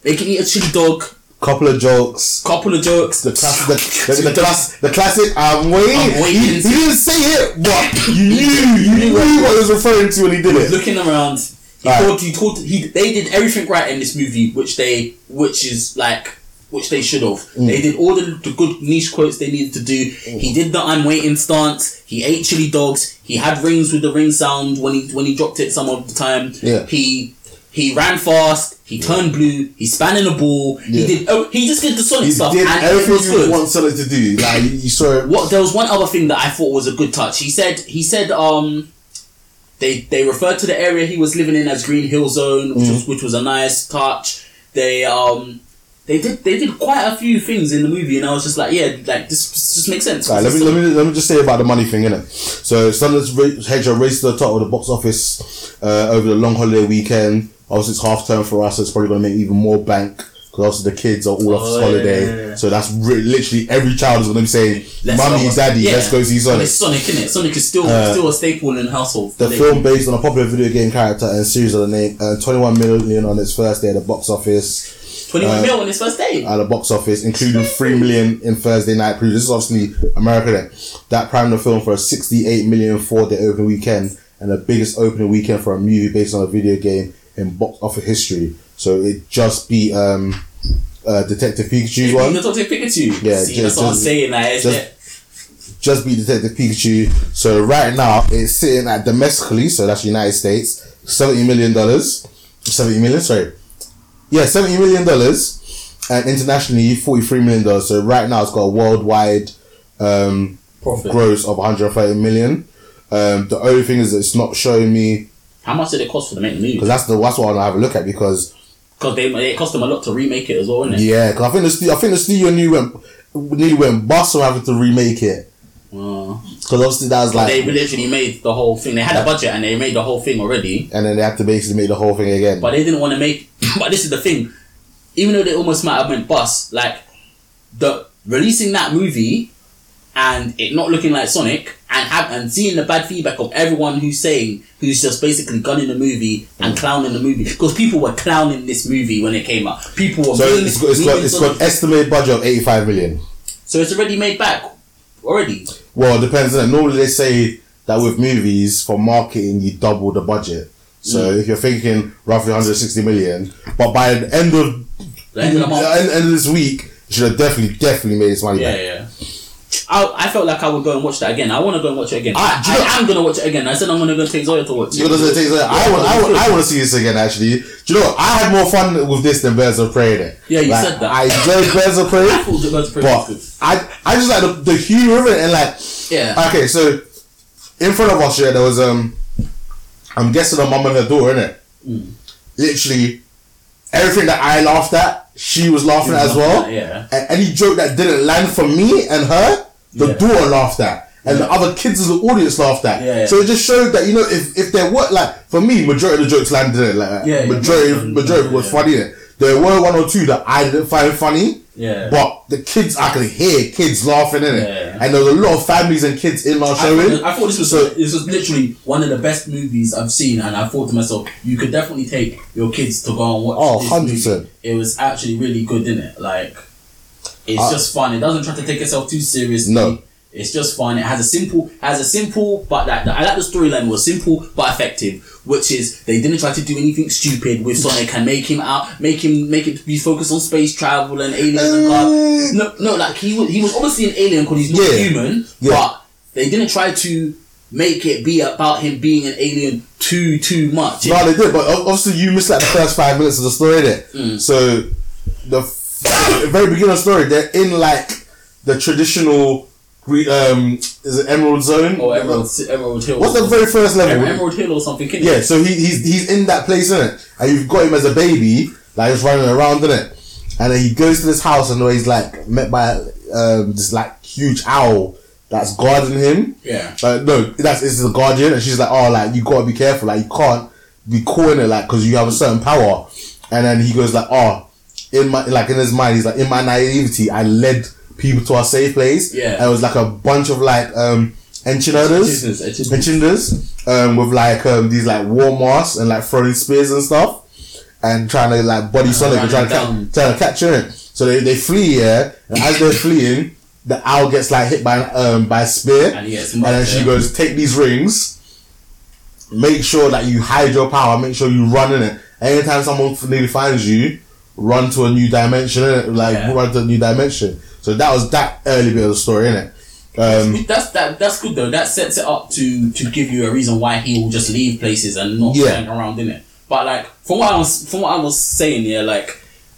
Make him eat a chili dog, Couple of jokes. couple of jokes. The class, the, the, the, class, the classic. I'm waiting. I'm waiting. He, he didn't say it, but you knew. You knew what he was referring to when he did it. looking around. He Right. thought he thought he they did everything right in this movie, which they which is like which they should have. Mm. They did all the, the good niche quotes they needed to do. He did the I'm waiting stance. He ate chili dogs. He had rings with the ring sound when he when he dropped it some of the time. Yeah. He he ran fast. He turned blue. He span in a ball. Yeah. He did. Oh, he just did the Sonic He stuff, did and it everything was you good. want Sonic to do. Like you, saw it. What there was one other thing that I thought was a good touch. He said he said um they they referred to the area he was living in as Green Hill Zone, which Mm. was which was a nice touch. They um they did they did quite a few things in the movie, and I was just like, yeah, like this, just makes sense. Right, let me let me let me just say about the money thing, innit? So Sonic Ra- Hedgehog raced to the top of the box office uh, over the long holiday weekend. Obviously, it's half term for us, so it's probably going to make even more bank because obviously the kids are all off Oh, holiday. yeah, yeah, yeah. So that's re- literally every child is going to be saying, Let's "Mummy, Daddy, let's go see And Sonic." isn't it? Sonic is still Uh, still a staple in the household. The film, based on a popular video game character and series of the name, earned 21 million on its first day at the box office. twenty one uh, mil on its first day. at the box office, including three million in Thursday night previews. This is obviously America. Then that primed the film for a sixty-eight million four-day opening weekend and the biggest opening weekend for a movie based on a video game in box office history. So it just beat um, uh, Detective Pikachu's You one. to Pikachu. Yeah, See, just- that's what I'm saying. Just- it. Just beat Detective Pikachu. So right now it's sitting at domestically, so that's United States, seventy million dollars. Seventy million, sorry. Yeah, seventy million dollars, and internationally forty-three million dollars. So right now it's got a worldwide um, Profit. gross of 130 million. Um, the only thing is that it's not showing me How much did it cost for them to make the movie? because that's the that's what I want to have a look at because Because they it cost them a lot to remake it as well, innit? yeah, because I think the I think the studio knew went nearly went bust for having to remake it Uh, because obviously that was like they literally made the whole thing. They had a budget and they made the whole thing already, and then they had to basically make the whole thing again. but they didn't want to make. but this is the thing, even though they almost might have went bust, like the releasing that movie and it not looking like Sonic and have and seeing the bad feedback of everyone who's saying who's just basically gunning the movie and Mm. clowning the movie because people were clowning this movie when it came out. People were so being- it's got it's got it's got estimated budget of 85 million. so it's already made back already. Well, it depends. On Normally they say that with movies for marketing you double the budget. So Mm. if you're thinking roughly 160 million, but by the end of The end of the month. end, end of this week, you should have definitely definitely made its money Yeah, back. yeah. I, I felt like I would go and watch that again. I want to go and watch it again. Ah, I, know, I am going to watch it again. I said I'm going to go take Zoya to watch it. You know, take, I want, I want, I want to see this again. Actually, do you know? what? I had more fun with this than Birds of Prey. There. Yeah, you said that. I enjoyed Birds of I thought pretty but good. I, I just like the, the humor of it and like. Yeah. Okay, so in front of us, yeah, there was um, I'm guessing a mum and her daughter, innit? Mm. Literally, everything that I laughed at, she was laughing at as well. Yeah. And any joke that didn't land for me and her, the Yeah. daughter laughed at. And the other kids in the audience laughed at. Yeah, yeah. So it just showed that, you know, if, if there were, like, for me, majority of the jokes landed in it. Like, Yeah, yeah, majority, yeah. majority was Yeah. funny in it. There were one or two that I didn't find funny. Yeah. But the kids, I can hear kids laughing in it. Yeah. And there was a lot of families and kids in our I showing. thought, I thought this was So- this was literally one of the best movies I've seen, and I thought to myself, you could definitely take your kids to go and watch. Oh, this 100%. movie. It was actually really good, didn't it? Like, it's Uh, just fun. It doesn't try to take itself too seriously. No. It's just fun. It has a simple, has a simple, but that I like the storyline was simple but effective, which is they didn't try to do anything stupid with Sonic and make him out, make him make it be focused on space travel and aliens and God. No, no, like he was he was obviously an alien because he's not Yeah. human, Yeah. but they didn't try to make it be about him being an alien too too much. No, they did, but obviously you missed like the first five minutes of the story there. Mm. So the very beginning of the story, they're in like the traditional, um, is it Emerald Zone? Or Emerald, Emerald Hill. What's the very first level? Emerald Hill or something, innit? Yeah, so he, he's he's in that place, isn't it? And you've got him as a baby, like just running around, isn't it? And then he goes to this house and he's like met by um, this like huge owl that's guarding him. Yeah. Uh, no, that's it's the guardian, and she's like, oh, like you gotta be careful, like you can't be calling it, like because you have a certain power. And then he goes like, oh, in my like in his mind, he's like, in my naivety, I led people to our safe place. Yeah. And it was like a bunch of like um enchiladas, Enchiladas, um, with like um these like war masks and like throwing spears and stuff, and trying to like body Sonic and trying to, ca- trying to capture it. So they, they flee, yeah, and as they're fleeing, the owl gets like hit by um by a spear, And and then she goes, take these rings, make sure that you hide your power, make sure you run in it. Anytime someone nearly finds you, run to a new dimension, innit? like Yeah. run to a new dimension. So that was that early bit of the story, innit? Um, That's that. That's good though. That sets it up to to give you a reason why he will just leave places and not Yeah. hang around in it. But like from what I was from what I was saying here, like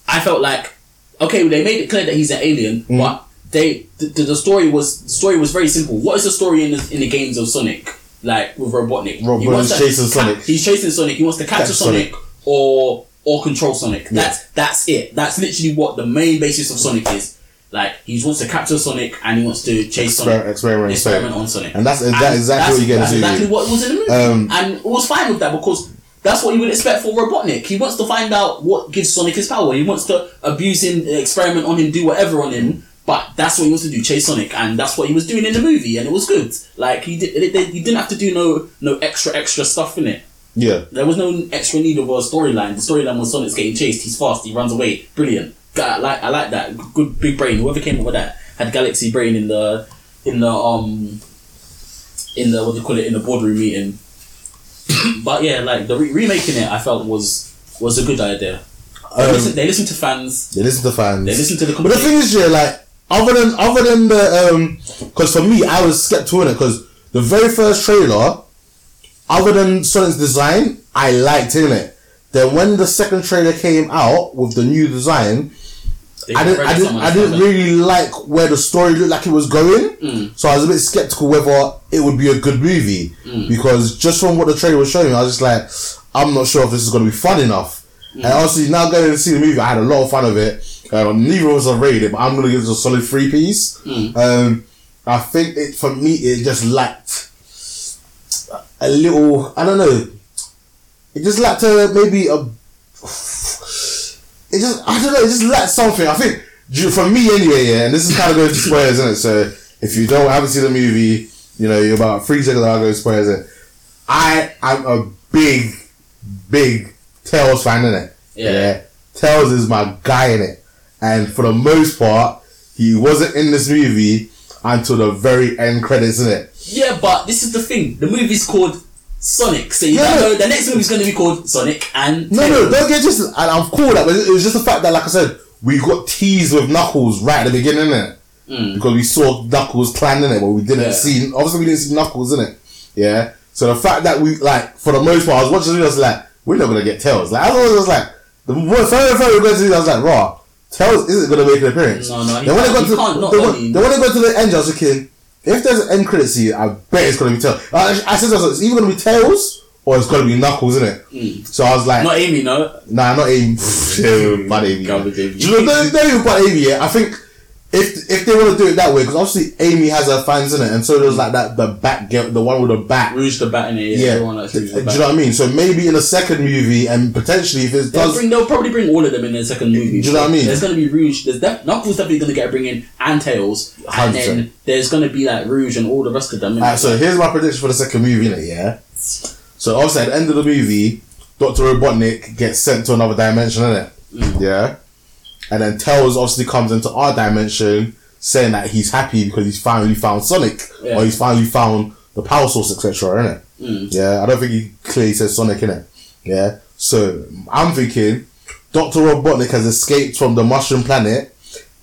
I felt like okay, they made it clear that he's an alien, Mm. but they the, the, story was the story was very simple. What is the story in the, in the games of Sonic? Like with Robotnik, Robotnik's He wants to chasing ca- Sonic. He's chasing Sonic. He wants to capture Catch Sonic, Sonic. or or control Sonic. That's that's it. That's literally what the main basis of Sonic is. Like he wants to capture Sonic and he wants to chase Exper- Sonic, experiment, experiment on Sonic, and that's- that's exactly what you get that's exactly what was in the movie, Um, and it was fine with that because that's what you would expect for Robotnik. He wants to find out what gives Sonic his power. He wants to abuse him, experiment on him, do whatever on him. But that's what he wants to do, chase Sonic, and that's what he was doing in the movie, and it was good. Like he did, he didn't have to do no no extra extra stuff in it. Yeah. There was no extra need of a storyline. The storyline was Sonic's getting chased. He's fast. He runs away. Brilliant. I like I like that. Good big brain. Whoever came up with that had galaxy brain in the in the um in the what do you call it in the boardroom meeting. but yeah, like the re- remaking it, I felt was was a good idea. They, Um, listen, they listen to fans. They listen to fans. They listen to the But the thing is, yeah, like other than other than the um, because for me, I was skeptical in it because the very first trailer, other than Sonic's design, I liked in it. Then when the second trailer came out with the new design, They I didn't, I didn't, I didn't really like where the story looked like it was going. Mm. So I was a bit skeptical whether it would be a good movie Mm. because just from what the trailer was showing, I was just like, I'm not sure if this is going to be fun enough. Mm. And obviously, now going to see the movie, I had a lot of fun of it. Um, neither of us have rated it, but I'm going to give it a solid three piece. Mm. Um, I think it for me, it just lacked a little. I don't know. It just lacked a maybe a it just I don't know, it just lacked something. I think for me anyway, yeah, and this is kind of going to spoilers, isn't it? So if you don't haven't seen the movie, you know, you're about three seconds I'll go spoilers it. I am a big, big Tails fan in it. Yeah. Tails is my guy in it. And for the most part, he wasn't in this movie until the very end credits in it. Yeah, but this is the thing. The movie's called Sonic, so you Yeah. know the next movie's going to be called Sonic and No, no, Tails. don't get just. And I'm cool with that, but it was just the fact that, like I said, we got teased with Knuckles right at the beginning, innit? Mm. Because we saw Knuckles clan in it, but we didn't Yeah. see. Obviously, we didn't see Knuckles in it. Yeah. So the fact that we like, for the most part, I was watching it, I was like, we're not gonna get Tails. Like, I was, was like, the more further further we go to, I was like, raw. Tails isn't gonna make an appearance. No, no, he then when they got to, can't not then when, only- then when they got to the end, I was thinking, if there's an end credit scene, I bet it's gonna be Tails. I, I said, it's either gonna be Tails or it's gonna be Knuckles, isn't it? Mm. So I was like, Not Amy, no. Nah, not Amy. Bad Amy. Garbage Amy. Do you know, don't, don't even bad Amy yet. I think if if they want to do it that way, because obviously Amy has her fans in it, and so there's like that the bat girl, the one with the bat. Rouge the Bat in it. Yeah, Yeah, everyone likes do you know what I mean? So maybe in a second movie, and potentially if it They'll, does, bring, they'll probably bring all of them in their second movie. Do you know what I mean? There's going to be Rouge. There's def- Knuckles definitely going to get a bring in, and Tails, and 100%. then there's going to be like Rouge and all the rest of them. Alright, so here's my prediction for the second movie, innit, yeah. So obviously at the end of the movie, Doctor Robotnik gets sent to another dimension, innit? Mm. Yeah. And then Tails obviously comes into our dimension saying that he's happy because he's finally found Sonic Yeah. or he's finally found the power source, etc. Innit? Mm. Yeah, I don't think he clearly says Sonic in it. Yeah. So I'm thinking Doctor Robotnik has escaped from the mushroom planet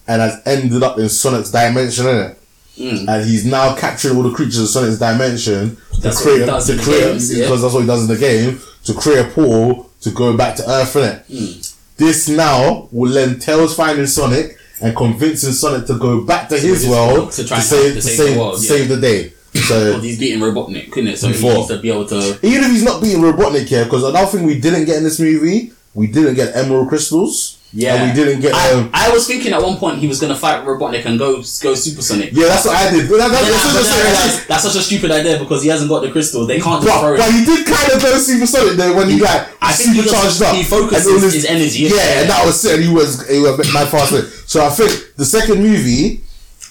and has ended up in Sonic's dimension, innit? Mm. And he's now capturing all the creatures of Sonic's dimension to That's what create to in the create games, yeah. because that's what he does in the game to create a portal to go back to Earth, innit? Mm. This now will lend Tails finding Sonic and convincing Sonic to go back to his world to, to try and save to to save save, the world, to yeah. the day. So Because he's beating Robotnik, couldn't it? So Before. he needs to be able to. even if he's not beating Robotnik here, because another thing we didn't get in this movie, we didn't get Emerald Crystals. Yeah, and we didn't get. I, um, I was thinking at one point he was gonna fight Robotnik and go go Supersonic. yeah, that's what I did. But that, that's, I- that's, I realised that's such a stupid idea because he hasn't got the crystal. They can't but, it. but he did kind of go supersonic there when he like I think he supercharged up. he focused all his energy, Yeah, yeah. and that was it. He was he was mad faster. So I think the second movie,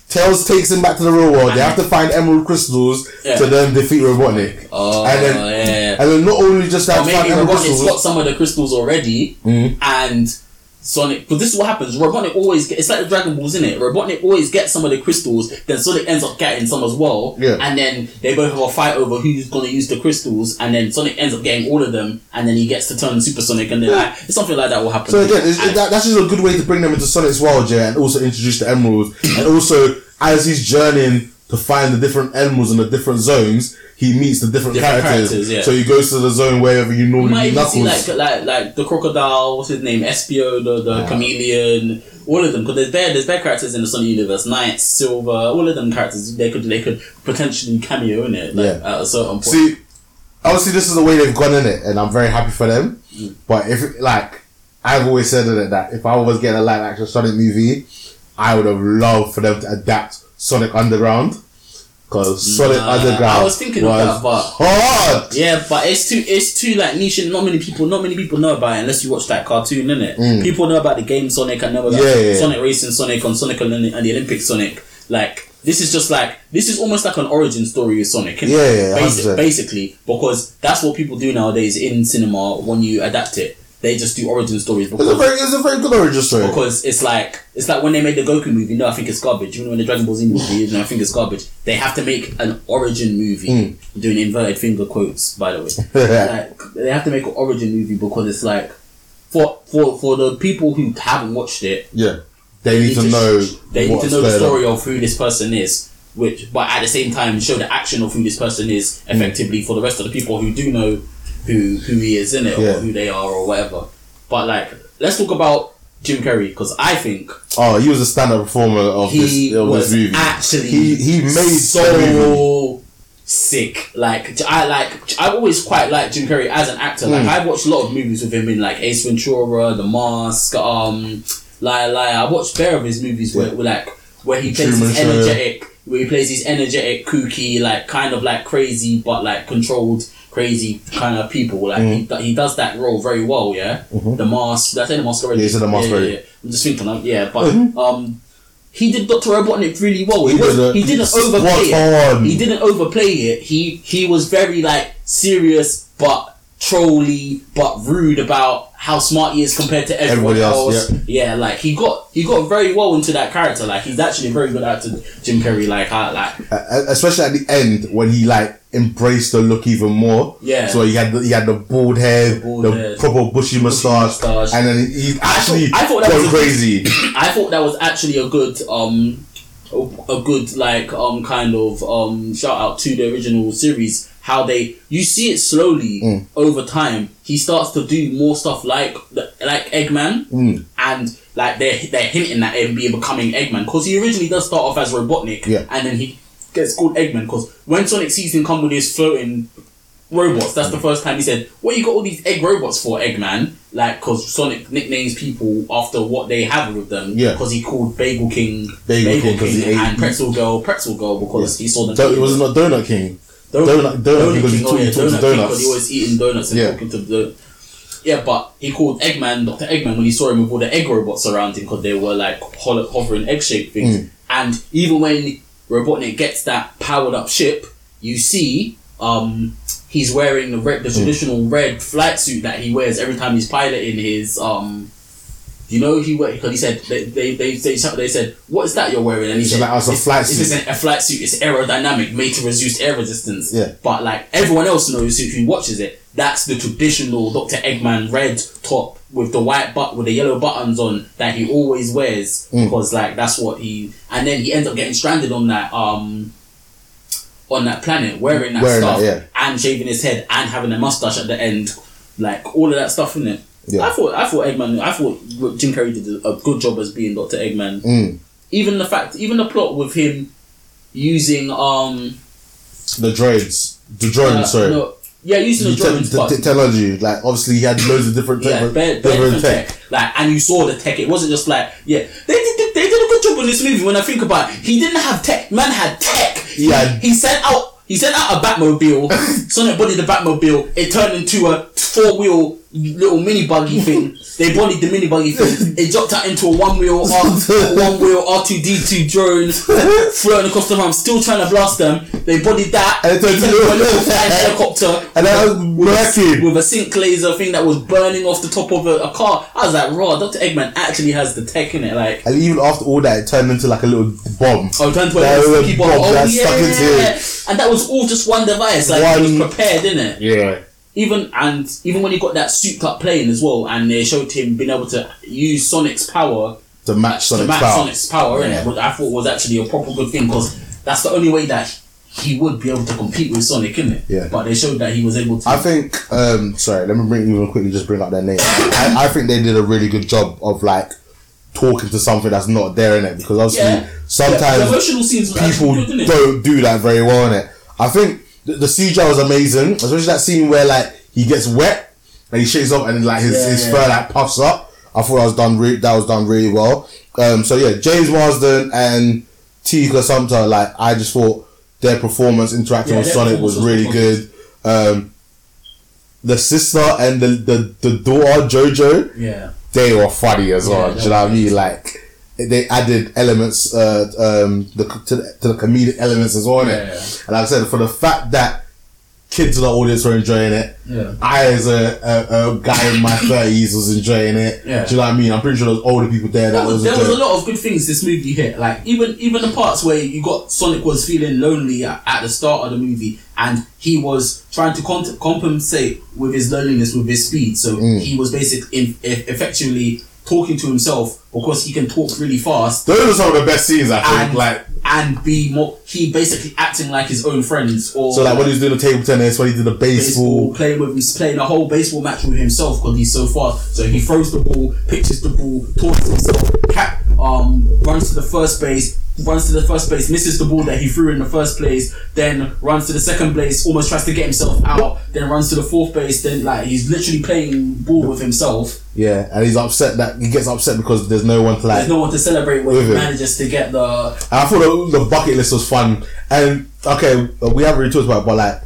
Tails takes him back to the real world. They have to find emerald crystals Yeah. to then defeat Robotnik. Oh, and then yeah. and then not only just that, find maybe Robotnik's crystals. got some of the crystals already, Mhm. and Sonic. because this is what happens. Robotnik always get. It's like the Dragon Balls, isn't it? Robotnik always gets some of the crystals. Then Sonic ends up getting some as well. Yeah. And then they both have a fight over who's gonna use the crystals. And then Sonic ends up getting all of them. And then he gets to turn Super Sonic. And then like, something like that will happen. So again, that, that's just a good way to bring them into Sonic's world, yeah, and also introduce the emeralds. and also, as he's journeying to find the different emeralds in the different zones, he meets the different, Different characters. characters, yeah. So he goes to the zone wherever you You normally might meet see like like like the crocodile, what's his name, Espio, the, the Yeah. chameleon, all of them. Because there's bare there's bare characters in the Sonic universe, Knight, Silver, all of them characters. They could they could potentially cameo in it, like, Yeah. at a certain point. See, obviously, this is the way they've gone in it, and I'm very happy for them. Mm. But if, like, I've always said in it that if I was getting a live action Sonic movie, I would have loved for them to adapt Sonic Underground. Because Sonic Nah, Underground I was thinking of that, but hard. yeah, but it's too it's too like niche and not many people not many people know about it unless you watch that cartoon, innit? Mm. People know about the game Sonic and know about Yeah, yeah, yeah. Sonic Racing Sonic on Sonic and, the- and the Olympic Sonic. Like this is just like this is almost like an origin story with Sonic. Yeah, yeah, Basi- basically because that's what people do nowadays in cinema when you adapt it. They just do origin stories It's a because very, it's a very good origin story. because it's like it's like when they made the Goku movie. No, I think it's garbage. Even when the Dragon Ball Z movie, no, I think it's garbage. They have to make an origin movie. Mm. Doing inverted finger quotes, by the way. like they have to make an origin movie because it's like for for for the people who haven't watched it, yeah, they need to know. They need to know the story of who this person is. Which, but at the same time, show the action of who this person is Mm. effectively for the rest of the people who do know who who he is in it Yeah. or who they are or whatever. But like, let's talk about Jim Carrey because I think Oh, he was a stand-up performer of he this, of was this movie. actually he he made so sick. Like I like I always quite like Jim Carrey as an actor. Like Mm. I watched a lot of movies with him in like Ace Ventura, The Mask, um, Liar Liar. I watched bare of his movies where, where like where he plays Truman Show. energetic, where he plays these energetic, kooky, like kind of like crazy but like controlled. Crazy kind of people, like he, Mm. he does that role very well. Yeah, the mask. That's in the mask already? Mm-hmm. Yeah, The Mask yeah, yeah, yeah. I'm just thinking, like, yeah, but Mhm. um, he did Doctor Robotnik really well. He, He was, did he didn't overplay it. on. He didn't overplay it. He he was very like serious but trolly but rude about how smart he is compared to everyone Everybody else, else. Yeah. like he got he got very well into that character. Like he's actually a very good actor, Jim Carrey. Like I like Uh, especially at the end when he like embraced the look even more. Yeah. So he had the, he had the bald head, the, bald head, proper bushy moustache, moustache. and then he actually I thought that was a crazy. I thought that was actually a good um a, a good like um kind of um shout out to the original series how they you see it slowly Mm. over time he starts to do more stuff like like Eggman Mm. and like they're they're hinting at him being becoming Eggman because he originally does start off as Robotnik Yeah. and then he gets called Eggman because when Sonic sees him come with his floating robots. That's the first time he said, "What you got all these egg robots for, Eggman?" Like, because Sonic nicknames people after what they have with them. Yeah. Because he called Bagel King Bagel King 'cause he ate- and Pretzel Girl Pretzel Girl because he saw them. So it was not a Donut King. Donut- Donut King 'cause he oh talk- yeah, Donut King donuts. because he always eating donuts and Yeah. talking to the. Yeah, but he called Eggman Dr. Eggman when he saw him with all the egg robots around him because they were like hovering egg shaped things. Mm. And even when Robotnik gets that powered up ship, you see um, he's wearing the red, the Mm. traditional red flight suit that he wears every time he's piloting his. Um, you know he because he said they they they, they, they said what is that you're wearing and he said that was a "It's- flight this suit." isn't a flight suit it's aerodynamic made to reduce air resistance Yeah. but like everyone else knows who, watches it that's the traditional Dr. Eggman red top with the white but with the yellow buttons on that he always wears Mm. because like that's what he and then he ends up getting stranded on that um on that planet wearing that Wearing stuff that, yeah. and shaving his head and having a mustache at the end like all of that stuff in it Yeah. I thought I thought Eggman. I thought Jim Carrey did a good job as being Doctor Eggman. Mm. Even the fact, even the plot with him using um, The droids, the drones. uh, sorry, no, yeah, using the the, te- drones, the technology. Like obviously, he had loads of different, yeah, different, bare, bare different different tech. tech. Like, and you saw the tech. It wasn't just like, yeah, they did, they did a good job in this movie. When I think about it, he didn't have tech. Man had tech. He, Yeah. he sent out. He sent out a Batmobile. Sonic bodied the Batmobile. It turned into a four wheel little mini buggy thing. They bodied the mini buggy thing. It dropped out into a one wheel R one wheel R two D two drone floating across the farm, still trying to blast them. They bodied that. And it turned into a- a little flying helicopter And that was with a, working. with a sync laser thing that was burning off the top of a, a car. I was like, raw, Dr. Eggman actually has the tech in it. Like, And even after all that, it turned into like a little bomb. oh, turned to a little was a sticky bomb. bomb Oh, that yeah. stuck into And that was all just one device. Like, it One- was prepared, didn't it? Yeah. Even, and even when he got that souped up plane as well, and they showed him being able to use Sonic's power To match to Sonic's match power. Sonic's power, innit? Which I thought was actually a proper good thing because that's the only way that he would be able to compete with Sonic, innit? Yeah. But they showed that he was able to. I think. Um, sorry, let me bring even quickly just bring up their name. I, I think they did a really good job of like talking to something that's not there in it because obviously Yeah. sometimes the emotional scenes were actually people good, don't do that very well in it. I think the, the CGI was amazing, especially that scene where like he gets wet and he shakes off and like his, Yeah, his yeah. fur like puffs up. I thought that was done re- that was done really well. Um, so yeah, James Marsden and Tika Sumpter, like I just thought their performance interacting Yeah, with Sonic was really good. Um, the sister and the, the, the daughter Jojo, Yeah. they were funny as well. Do you know what I mean? Like they added elements uh, um, the, to, the, to the comedic elements as well. innit? Yeah. And like I said, for the fact that kids in the audience were enjoying it, Yeah. I as a, a, a guy in my thirties was enjoying it. Yeah. Do you know what I mean? I'm pretty sure there's older people there that There was, was there was a lot of good things this movie hit. Like even even the parts where you got Sonic was feeling lonely at, at the start of the movie, and he was trying to con- compensate with his loneliness with his speed. So Mm. he was basically in, effectively talking to himself because he can talk really fast Those are some of the best scenes I think. and like and be more. He basically acting like his own friends. Or so, like when he was doing the table tennis, when he did the baseball, baseball. playing with he's playing a whole baseball match with himself because he's so fast. So he throws the ball, pitches the ball, talks to himself, cap, um, runs to the first base, runs to the first base, misses the ball that he threw in the first place, then runs to the second base, almost tries to get himself out, then runs to the fourth base, then like he's literally playing ball with himself. Yeah, and he's upset that he gets upset because there's no one to like There's no one to celebrate when With he manages to get the And I thought the, the bucket list was fun. And okay, we haven't really talked about it, but like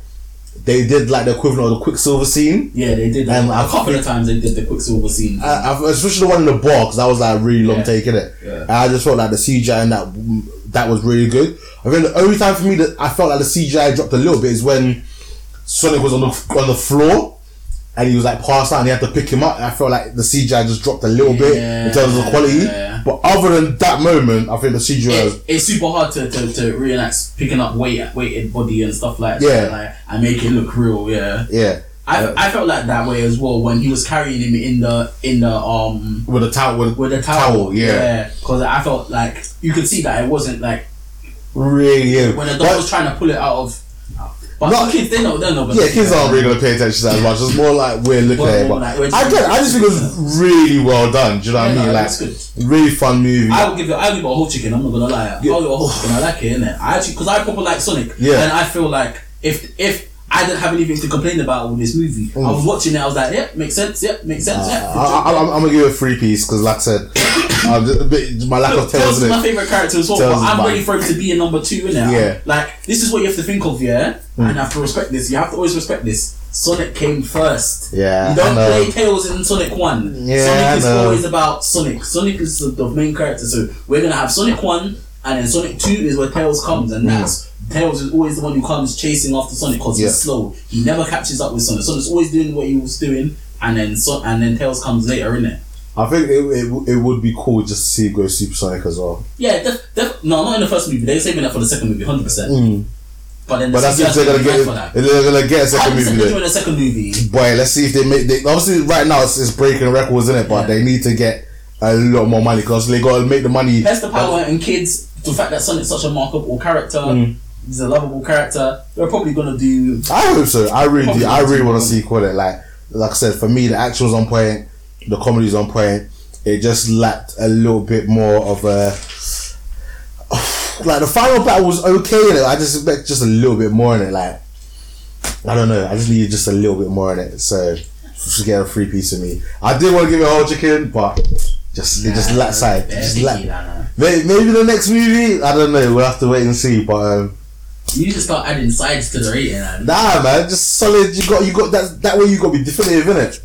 they did like the equivalent of the Quicksilver scene. yeah they did And a couple of times they did the Quicksilver scene. I, I, especially the one in the bar because that was like a really long Yeah. take in it. Yeah. And I just felt like the CGI and that that was really good. I think the only time for me that I felt like the CGI dropped a little bit is when Sonic was on the on the floor. And he was like passed out, and he had to pick him up. And I felt like the CGI just dropped a little bit in terms of the quality. Yeah. But other than that moment, I think the CGI it, it's super hard to, to, to reenact picking up weight weighted body and stuff like Yeah. that like, and make it look real yeah yeah. I, I felt like that way as well when he was carrying him in the in the um with a towel with, with the towel, Towel, yeah. because I felt like you could see that it wasn't like really yeah. when the dog was trying to pull it out of but Not- kids they know they know yeah, kids aren't really gonna pay attention to that as much. It's more like we're looking at it. Like I get. I just think it was really well done. Do you know what I mean? no, Like that's good. really fun movie. I would give it. I would give it a whole chicken. I'm not gonna lie. I'll give it a whole chicken. I like it, innit? I actually because I proper like Sonic. Yeah. And I feel like if if I didn't have anything to complain about with this movie, I was watching it. I was like, yep, makes sense. Yep, makes sense. Uh, yeah. I, I, I'm, I'm gonna give it a three piece because, like I said, just my lack of Tails my favorite character as well. But I'm ready for him to be a number two in it. Yeah. Like this is what you have to think of, yeah. Hmm. And you have to respect this. You have to always respect this. Sonic came first. Yeah, You don't play Tails in Sonic One. Yeah, Sonic I is always about Sonic. Sonic is the, the main character. So we're gonna have Sonic One, and then Sonic Two is where Tails comes, and that's Tails is always the one who comes chasing after Sonic because Yeah. he's slow. He never catches up with Sonic. Sonic's always doing what he was doing, and then so, and then Tails comes later, innit? I think it, it, it would be cool just to see it go Super Sonic as well. Yeah, def, def, no, not in the first movie. They're saving that for the second movie, hundred percent. But then, Mm. But that's if they're gonna get nice for that. if they're gonna get a second movie. they're doing a second movie. Boy, let's see if they make. They, obviously, right now it's, it's breaking records in it, but Yeah. they need to get a lot more money because they got to make the money. That's the power and kids. The fact that Sonic's such a markable character, Mm. He's a lovable character. They're probably gonna do. I hope so. I really do. I really want to see quality. Like, like I said, for me, the action was on point. the comedy's on point. It just lacked a little bit more of a like the final battle was okay in it. I just expect just a little bit more in it. Like I don't know. I just needed just a little bit more in it. So just get a free piece of me. I did want to give it a whole chicken, but just it just lacked side. Just lacked. Maybe, maybe the next movie. I don't know. We'll have to wait and see. But um, You need to start adding sides to the rating. Man. Nah, man, just solid. You got, you got that. That way, you got to be definitive, innit?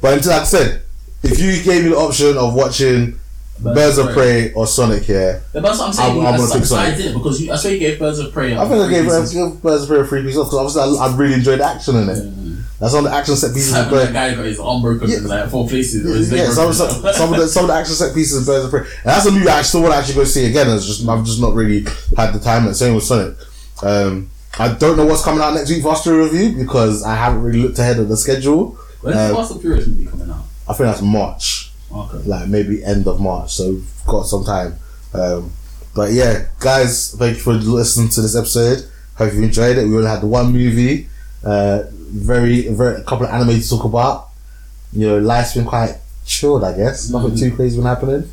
But until like I said, if you gave me the option of watching Birds of Prey or Sonic here, But that's what I'm saying. I'm- I'm gonna pick Sonic. in it because you, I swear you gave Birds of Prey. I think I gave, I Birds of Prey a free piece off because obviously I, I really enjoyed the action in it. That's on the action set pieces. Like that guy got his arm broken Yeah. in like four places. his yeah, some, some, some of the some of the action set pieces of Birds of Prey. And that's a movie I still want to actually go see again. It's just I've just not really had the time. And same with Sonic. Um, I don't know what's coming out next week for to review because I haven't really looked ahead of the schedule. When's Um, Fast and Furious movie coming out? I think that's March. Okay. like maybe end of March, so we've got some time. Um, but yeah, guys, thank you for listening to this episode. Hope you enjoyed it. We only had one movie, uh, very, very a couple of anime to talk about. You know, life's been quite chilled, I guess. Nothing too crazy been happening.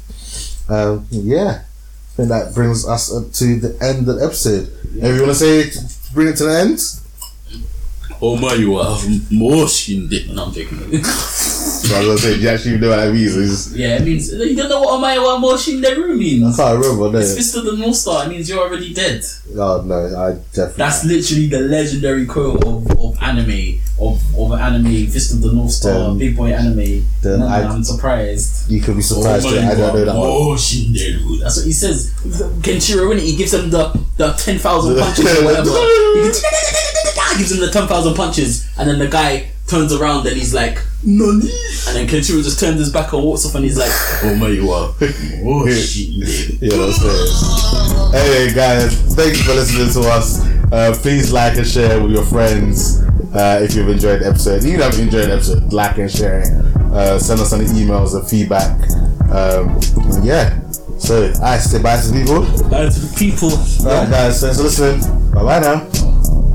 Um, yeah, I think that brings us up to the end of the episode. If you want to say it, bring it to the end, Oh my, you are motion dick. No, I'm joking. So I was gonna say, do you actually know what that means? It's- yeah, it means you don't know what oh what mou shinderu I means. can't remember. No. It's Fist of the North Star. It means you're already dead. Oh no, I definitely. That's literally the legendary quote of, of anime of of anime Fist of the North Star big boy anime. then No, I- I'm surprised. you could be surprised. Oh I don't know that. Motion. Oh, That's what he says. Kenshiro it, he gives him the the ten thousand punches or whatever. He gives, gives him the ten thousand punches, and then the guy turns around and he's like, "Nani?" And then Kenshiro just turns his back and walks off, and he's like, "Oh my god, mou shinderu." Yeah, that's it. Anyway, guys, thanks for listening to us. Uh, please like and share with your friends uh, if you've enjoyed the episode. If you haven't enjoyed the episode, like and share it. Uh, send us any emails and feedback. Um, yeah. So, I say bye to the people. Bye to the people. Alright, guys, thanks for listening. Bye bye now.